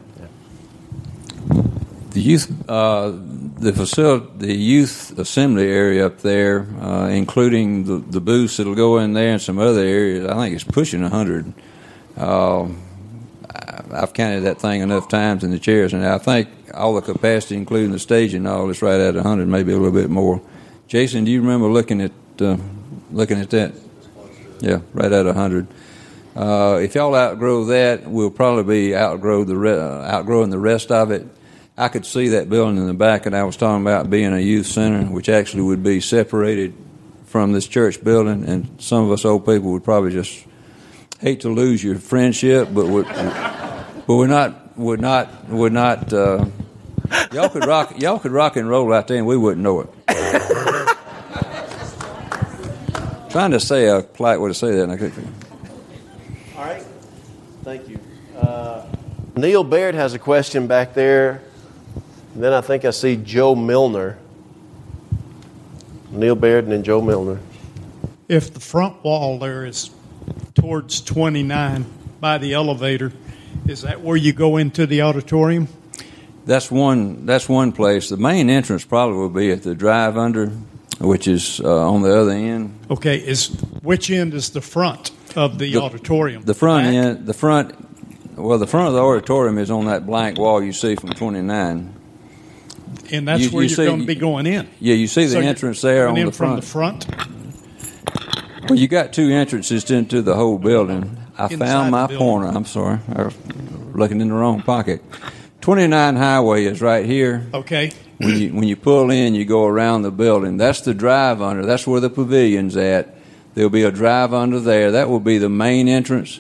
The youth, uh, the facility, the youth assembly area up there, uh, including the, the booths that'll go in there and some other areas, I think it's pushing 100. Uh, I've counted that thing enough times in the chairs, and I think all the capacity, including the stage and all, is right at 100, maybe a little bit more. Jason, do you remember looking at uh, looking at that? Yeah, right at 100. Uh, if y'all outgrow that, we'll probably be outgrow the re- uh, outgrowing the rest of it. I could see that building in the back, and I was talking about being a youth center, which actually would be separated from this church building, and some of us old people would probably just hate to lose your friendship, but would, but we're not would not would not uh, y'all could rock y'all could rock and roll out there and we wouldn't know it. Trying to say a polite way to say that, and I couldn't. All right, thank you. Uh, Neil Baird has a question back there. And then I think I see Joe Milner. Neil Baird and then Joe Milner. If the front wall there is towards 29 by the elevator, is that where you go into the auditorium? That's one. That's one place. The main entrance probably will be at the drive under, which is uh, on the other end. Okay, is which end is the front of the, The- auditorium? The front end. The front. Well, the front of the auditorium is on that blank wall you see from 29. And that's you- where you you're going to be going in. Yeah, you see the So entrance there on in the from front. the front. Well, you got two entrances into the whole building. I Inside found my pointer. I'm sorry, I was looking in the wrong pocket. 29 Highway is right here. Okay. When you when you pull in, you go around the building. That's the drive under. That's where the pavilion's at. There'll be a drive under there. That will be the main entrance.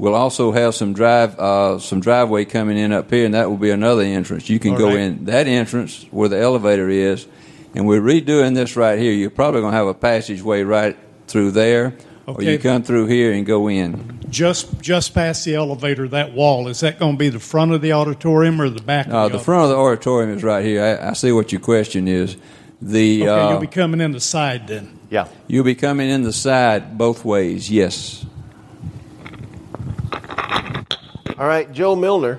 We'll also have some drive uh, some driveway coming in up here, and that will be another entrance. You can All go right. in that entrance where the elevator is, and we're redoing this right here. You're probably going to have a passageway right through there, or you come through here and go in. Just just past the elevator, that wall is that going to be the front of the auditorium or the back? Uh, of the, the front of the auditorium is right here. I, I see what your question is. The Okay, uh, you'll be coming in the side then. Yeah. You'll be coming in the side both ways, yes. All right, Joe Milner.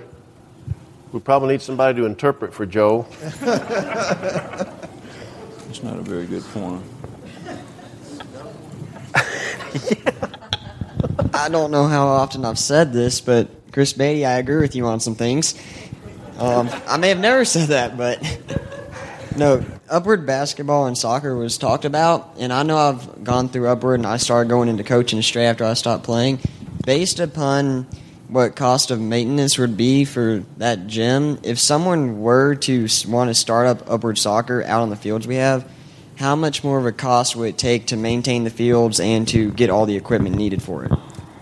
We probably need somebody to interpret for Joe. It's not a very good point. I don't know how often I've said this, but Chris Beatty, I agree with you on some things. Um, I may have never said that, but No, upward basketball and soccer was talked about, and I know I've gone through upward, and I started going into coaching straight after I stopped playing. Based upon what cost of maintenance would be for that gym, if someone were to want to start up upward soccer out on the fields we have, how much more of a cost would it take to maintain the fields and to get all the equipment needed for it?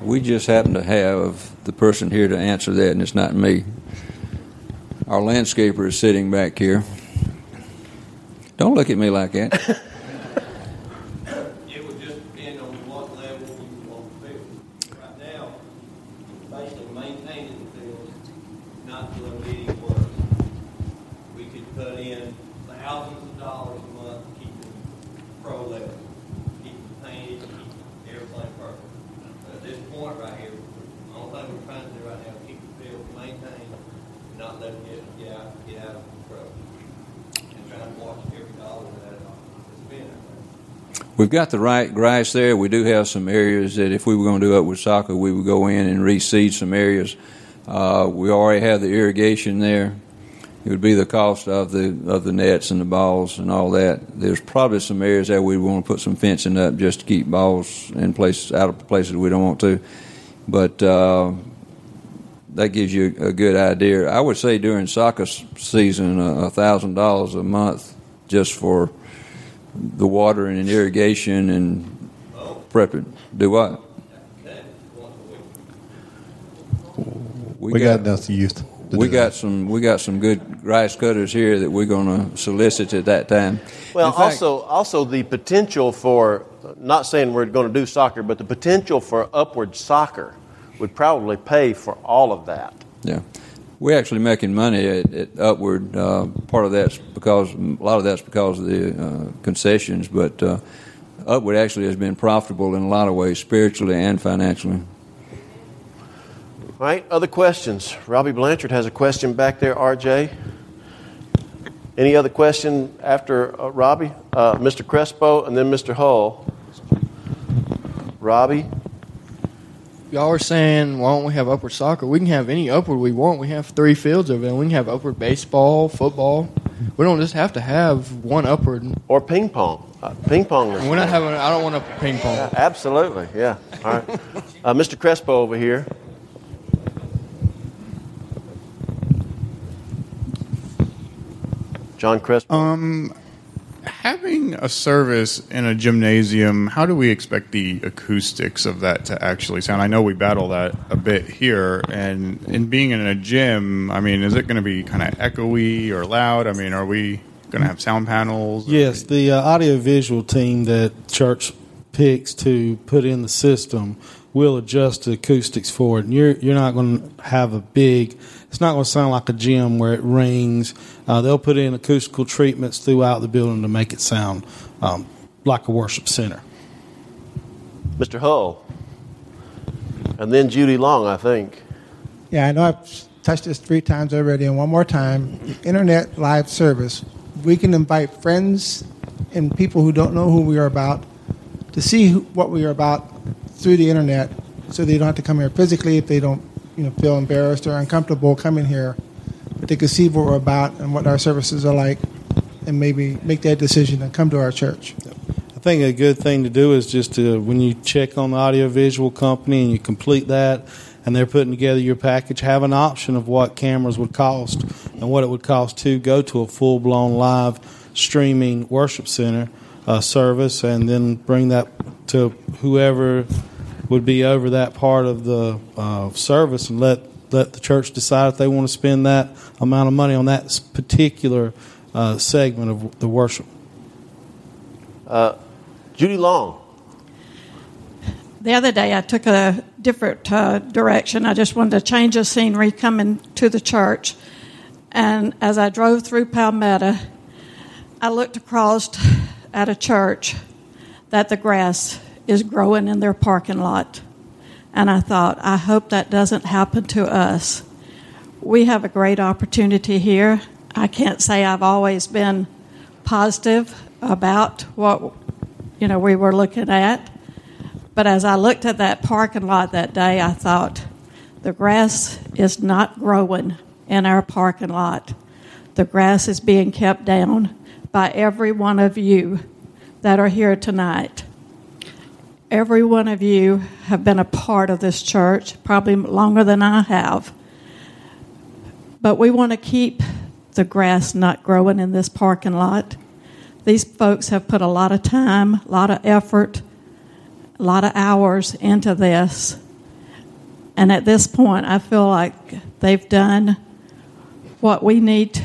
We just happen to have the person here to answer that, and it's not me. Our landscaper is sitting back here. Don't look at me like that. It would just depend on what level you want to build. Right now, basically maintaining the field, not doing any work. We could put in thousands of dollars a month to keep it pro level, keep it painted, keep everything perfect. But at this point right here, the only thing we're trying to do right now is keep the field maintained, not let it get, get out, get out of control. And trying to watch every dollar that it's spent. We've got the right grass there. We do have some areas that if we were going to do upward soccer, we would go in and reseed some areas. Uh, we already have the irrigation there. It would be the cost of the of the nets and the balls and all that. There's probably some areas that we want to put some fencing up just to keep balls in places out of places we don't want to. But uh, that gives you a good idea. I would say during soccer season, a thousand dollars a month just for the watering and irrigation and prepping. Do what? We got enough youth. to We do got some. We got some good grass cutters here that we're going to solicit at that time. Well, fact- also, also the potential for, not saying we're going to do soccer, but the potential for upward soccer would probably pay for all of that. Yeah, we're actually making money at, at Upward. Uh, part of that's because a lot of that's because of the uh, concessions, but uh, Upward actually has been profitable in a lot of ways, spiritually and financially. All right, other questions? Robbie Blanchard has a question back there, RJ. Any other question after uh, Robbie? Uh, Mr. Crespo and then Mr. Hull. Robbie? Y'all are saying, why don't we have upward soccer? We can have any upward we want. We have three fields over there. We can have upward baseball, football. We don't just have to have one upward. Or ping pong. Uh, ping pong is. We're not having. I don't want to ping pong. Yeah, absolutely, yeah. All right. Uh, Mr. Crespo over here. John Crespo. Um, having a service in a gymnasium, how do we expect the acoustics of that to actually sound? I know we battle that a bit here, and in being in a gym, I mean, is it going to be kind of echoey or loud? I mean, are we going to have sound panels? Yes, the uh, audiovisual team that church picks to put in the system will adjust the acoustics for it. And you're you're not going to have a big. It's not going to sound like a gym where it rings. Uh, they'll put in acoustical treatments throughout the building to make it sound um, like a worship center. Mr. Hull. And then Judy Long, I think. Yeah, I know I've touched this three times already, and one more time. Internet live service. We can invite friends and people who don't know who we are about to see who, what we are about through the internet, so they don't have to come here physically if they don't, you know, feel embarrassed or uncomfortable coming here. But they can see what we're about and what our services are like, and maybe make that decision and come to our church. I think a good thing to do is just to when you check on the audiovisual company and you complete that, and they're putting together your package, have an option of what cameras would cost and what it would cost to go to a full blown live streaming worship center uh, service, and then bring that to whoever would be over that part of the uh, service, and let let the church decide if they want to spend that amount of money on that particular uh, segment of the worship. Uh, Judy Long. The other day, I took a different uh, direction. I just wanted to change the scenery coming to the church. And as I drove through Palmetto, I looked across at a church that the grass is growing in their parking lot. And I thought, I hope that doesn't happen to us. We have a great opportunity here. I can't say I've always been positive about what you know we were looking at. But as I looked at that parking lot that day, I thought, the grass is not growing in our parking lot. The grass is being kept down by every one of you that are here tonight. Every one of you have been a part of this church, probably longer than I have. But we want to keep the grass not growing in this parking lot. These folks have put a lot of time, a lot of effort, a lot of hours into this. And at this point, I feel like they've done what we need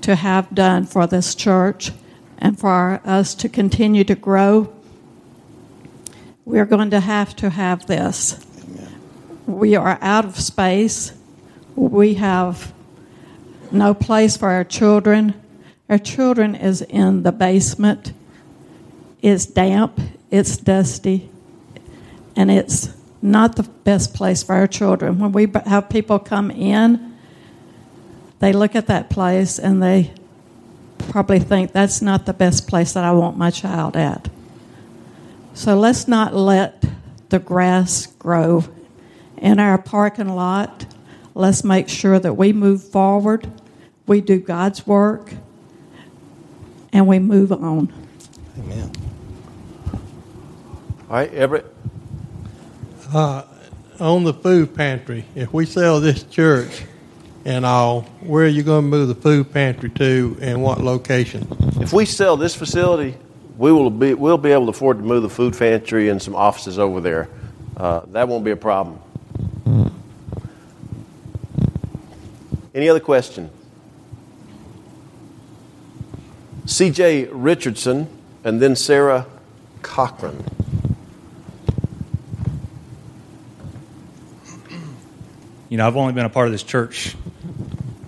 to have done for this church and for us to continue to grow. We're going to have to have this. We are out of space. We have no place for our children. Our children is in the basement. It's damp, it's dusty, and it's not the best place for our children. When we have people come in, they look at that place and they probably think that's not the best place that I want my child at. So let's not let the grass grow in our parking lot. Let's make sure that we move forward, we do God's work, and we move on. Amen. All right, Everett. Uh, on the food pantry, if we sell this church and all, where are you going to move the food pantry to and what location? If we sell this facility, we will be, we'll be able to afford to move the food pantry and some offices over there. Uh, that won't be a problem. Any other question? C.J. Richardson and then Sarah Cochran. You know, I've only been a part of this church,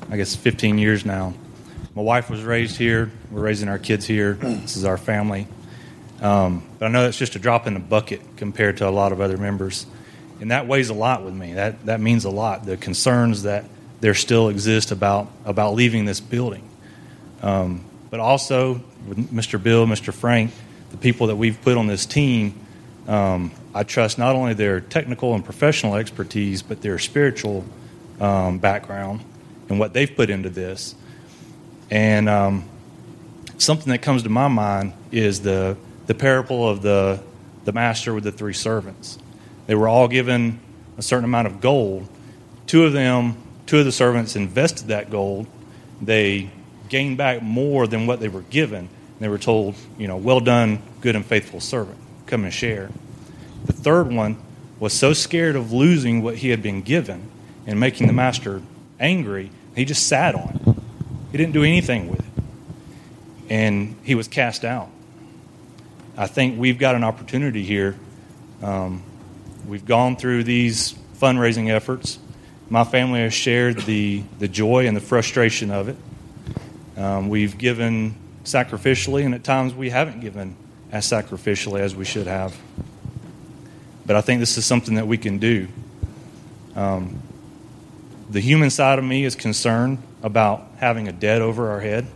I guess, 15 years now. My wife was raised here. We're raising our kids here. This is our family. Um, but I know that's just a drop in the bucket compared to a lot of other members. And that weighs a lot with me. That, that means a lot. The concerns that there still exist about, about leaving this building. Um, but also, with Mr. Bill, Mr. Frank, the people that we've put on this team, um, I trust not only their technical and professional expertise, but their spiritual um, background and what they've put into this. And um, something that comes to my mind is the, the parable of the, the master with the three servants. They were all given a certain amount of gold. Two of them, two of the servants invested that gold. They gained back more than what they were given. They were told, you know, well done, good and faithful servant. Come and share. The third one was so scared of losing what he had been given and making the master angry, he just sat on it. He didn't do anything with it. And he was cast out. I think we've got an opportunity here. Um, we've gone through these fundraising efforts. My family has shared the, the joy and the frustration of it. Um, we've given sacrificially, and at times we haven't given as sacrificially as we should have. But I think this is something that we can do. Um, the human side of me is concerned about having a debt over our head.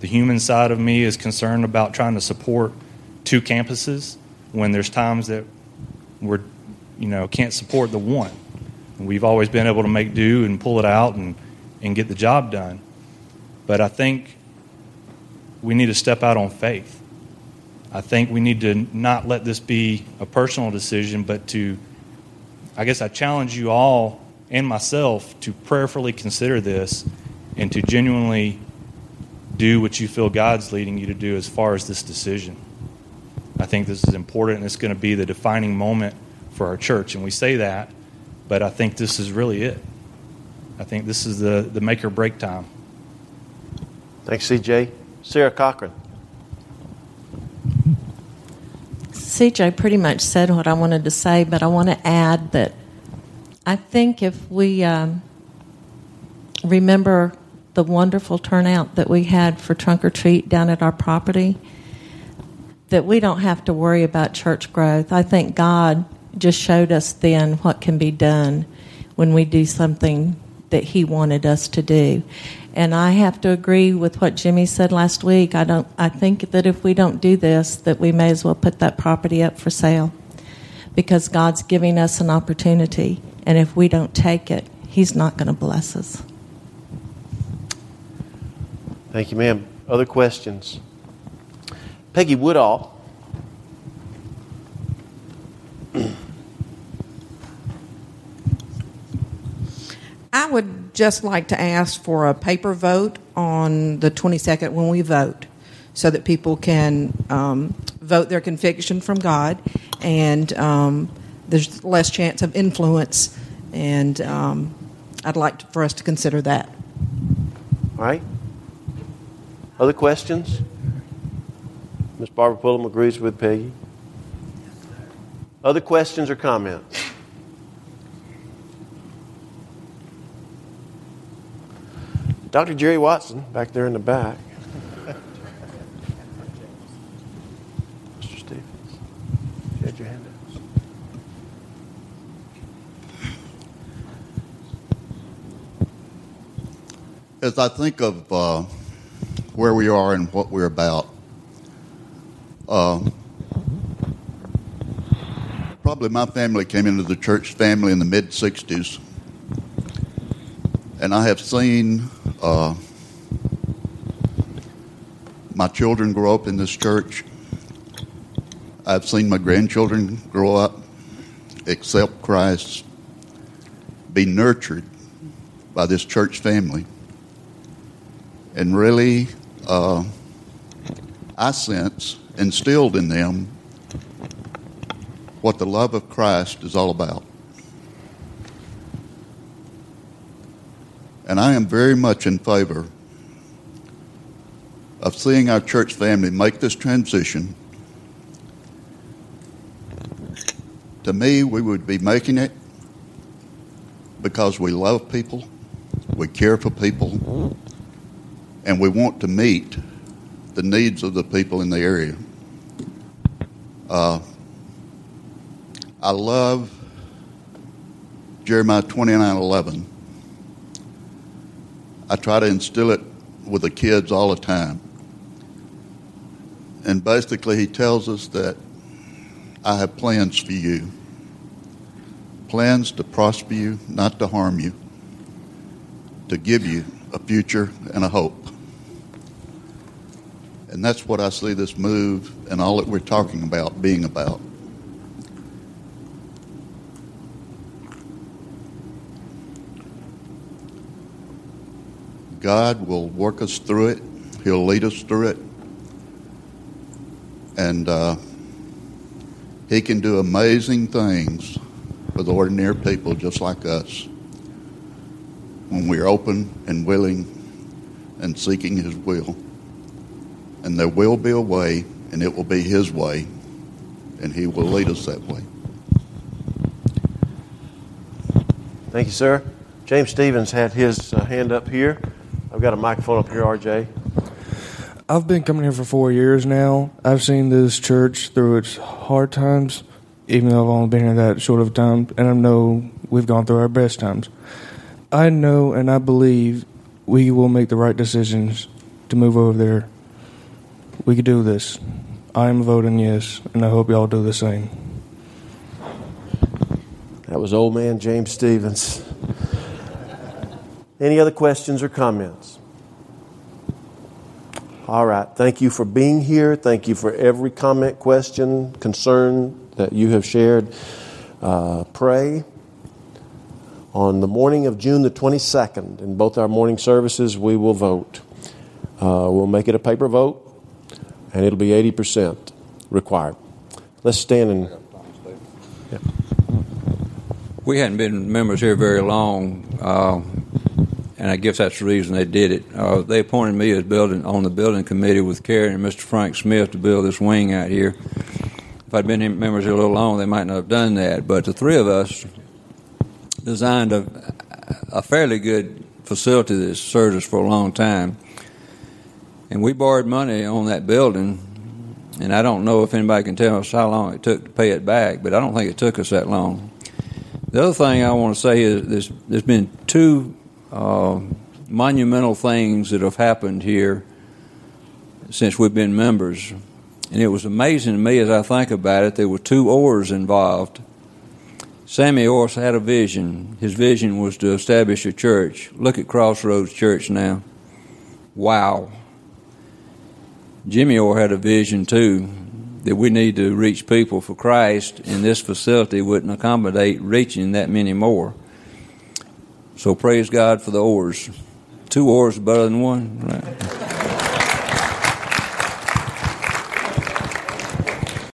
The human side of me is concerned about trying to support two campuses when there's times that we're, you know, can't support the one. We've always been able to make do and pull it out and, and get the job done. But I think we need to step out on faith. I think we need to not let this be a personal decision, but to, I guess I challenge you all and myself to prayerfully consider this and to genuinely do what you feel God's leading you to do as far as this decision. I think this is important and it's going to be the defining moment for our church. And we say that, but I think this is really it. I think this is the, the make or break time. Thanks, CJ. Sarah Cochran. CJ pretty much said what I wanted to say, but I want to add that I think if we um, remember the wonderful turnout that we had for trunk or treat down at our property, that we don't have to worry about church growth. I think God just showed us then what can be done when we do something that He wanted us to do. And I have to agree with what Jimmy said last week. I don't. I think that if we don't do this, that we may as well put that property up for sale, because God's giving us an opportunity, and if we don't take it, He's not going to bless us. Thank you, ma'am. Other questions? Peggy Woodall. I would just like to ask for a paper vote on the 22nd when we vote so that people can um, vote their conviction from God and um, there's less chance of influence. And um, I'd like to, for us to consider that. All right. Other questions? Ms. Barbara Pullum agrees with Peggy. Other questions or comments? Dr. Jerry Watson, back there in the back. Mr. Stevens, you had your hand up. As I think of uh, where we are and what we're about, uh, probably my family came into the church family in the mid 60s. And I have seen uh, my children grow up in this church. I've seen my grandchildren grow up, accept Christ, be nurtured by this church family. And really, uh, I sense instilled in them what the love of Christ is all about. And I am very much in favor of seeing our church family make this transition. To me, we would be making it because we love people, we care for people, and we want to meet the needs of the people in the area. Uh, I love Jeremiah 29 11. I try to instill it with the kids all the time. And basically, he tells us that I have plans for you plans to prosper you, not to harm you, to give you a future and a hope. And that's what I see this move and all that we're talking about being about. God will work us through it. He'll lead us through it. And uh, He can do amazing things with ordinary people just like us when we're open and willing and seeking His will. And there will be a way, and it will be His way, and He will lead us that way. Thank you, sir. James Stevens had his uh, hand up here. I've got a microphone up here, RJ. I've been coming here for four years now. I've seen this church through its hard times, even though I've only been here that short of time, and I know we've gone through our best times. I know and I believe we will make the right decisions to move over there. We can do this. I am voting yes, and I hope y'all do the same. That was old man James Stevens. Any other questions or comments? All right. Thank you for being here. Thank you for every comment, question, concern that you have shared. Uh, pray. On the morning of June the 22nd, in both our morning services, we will vote. Uh, we'll make it a paper vote, and it'll be 80% required. Let's stand and. Yeah. We hadn't been members here very long, uh, and I guess that's the reason they did it. Uh, they appointed me as building on the building committee with Kerry and Mr. Frank Smith to build this wing out here. If I'd been here, members here a little long, they might not have done that. But the three of us designed a, a fairly good facility that served us for a long time, and we borrowed money on that building. And I don't know if anybody can tell us how long it took to pay it back, but I don't think it took us that long. The other thing I want to say is there's, there's been two uh, monumental things that have happened here since we've been members. And it was amazing to me as I think about it, there were two oars involved. Sammy Orse had a vision. His vision was to establish a church. Look at Crossroads Church now. Wow. Jimmy Orr had a vision too that we need to reach people for Christ, and this facility wouldn't accommodate reaching that many more. So praise God for the oars. Two oars better than one. Right?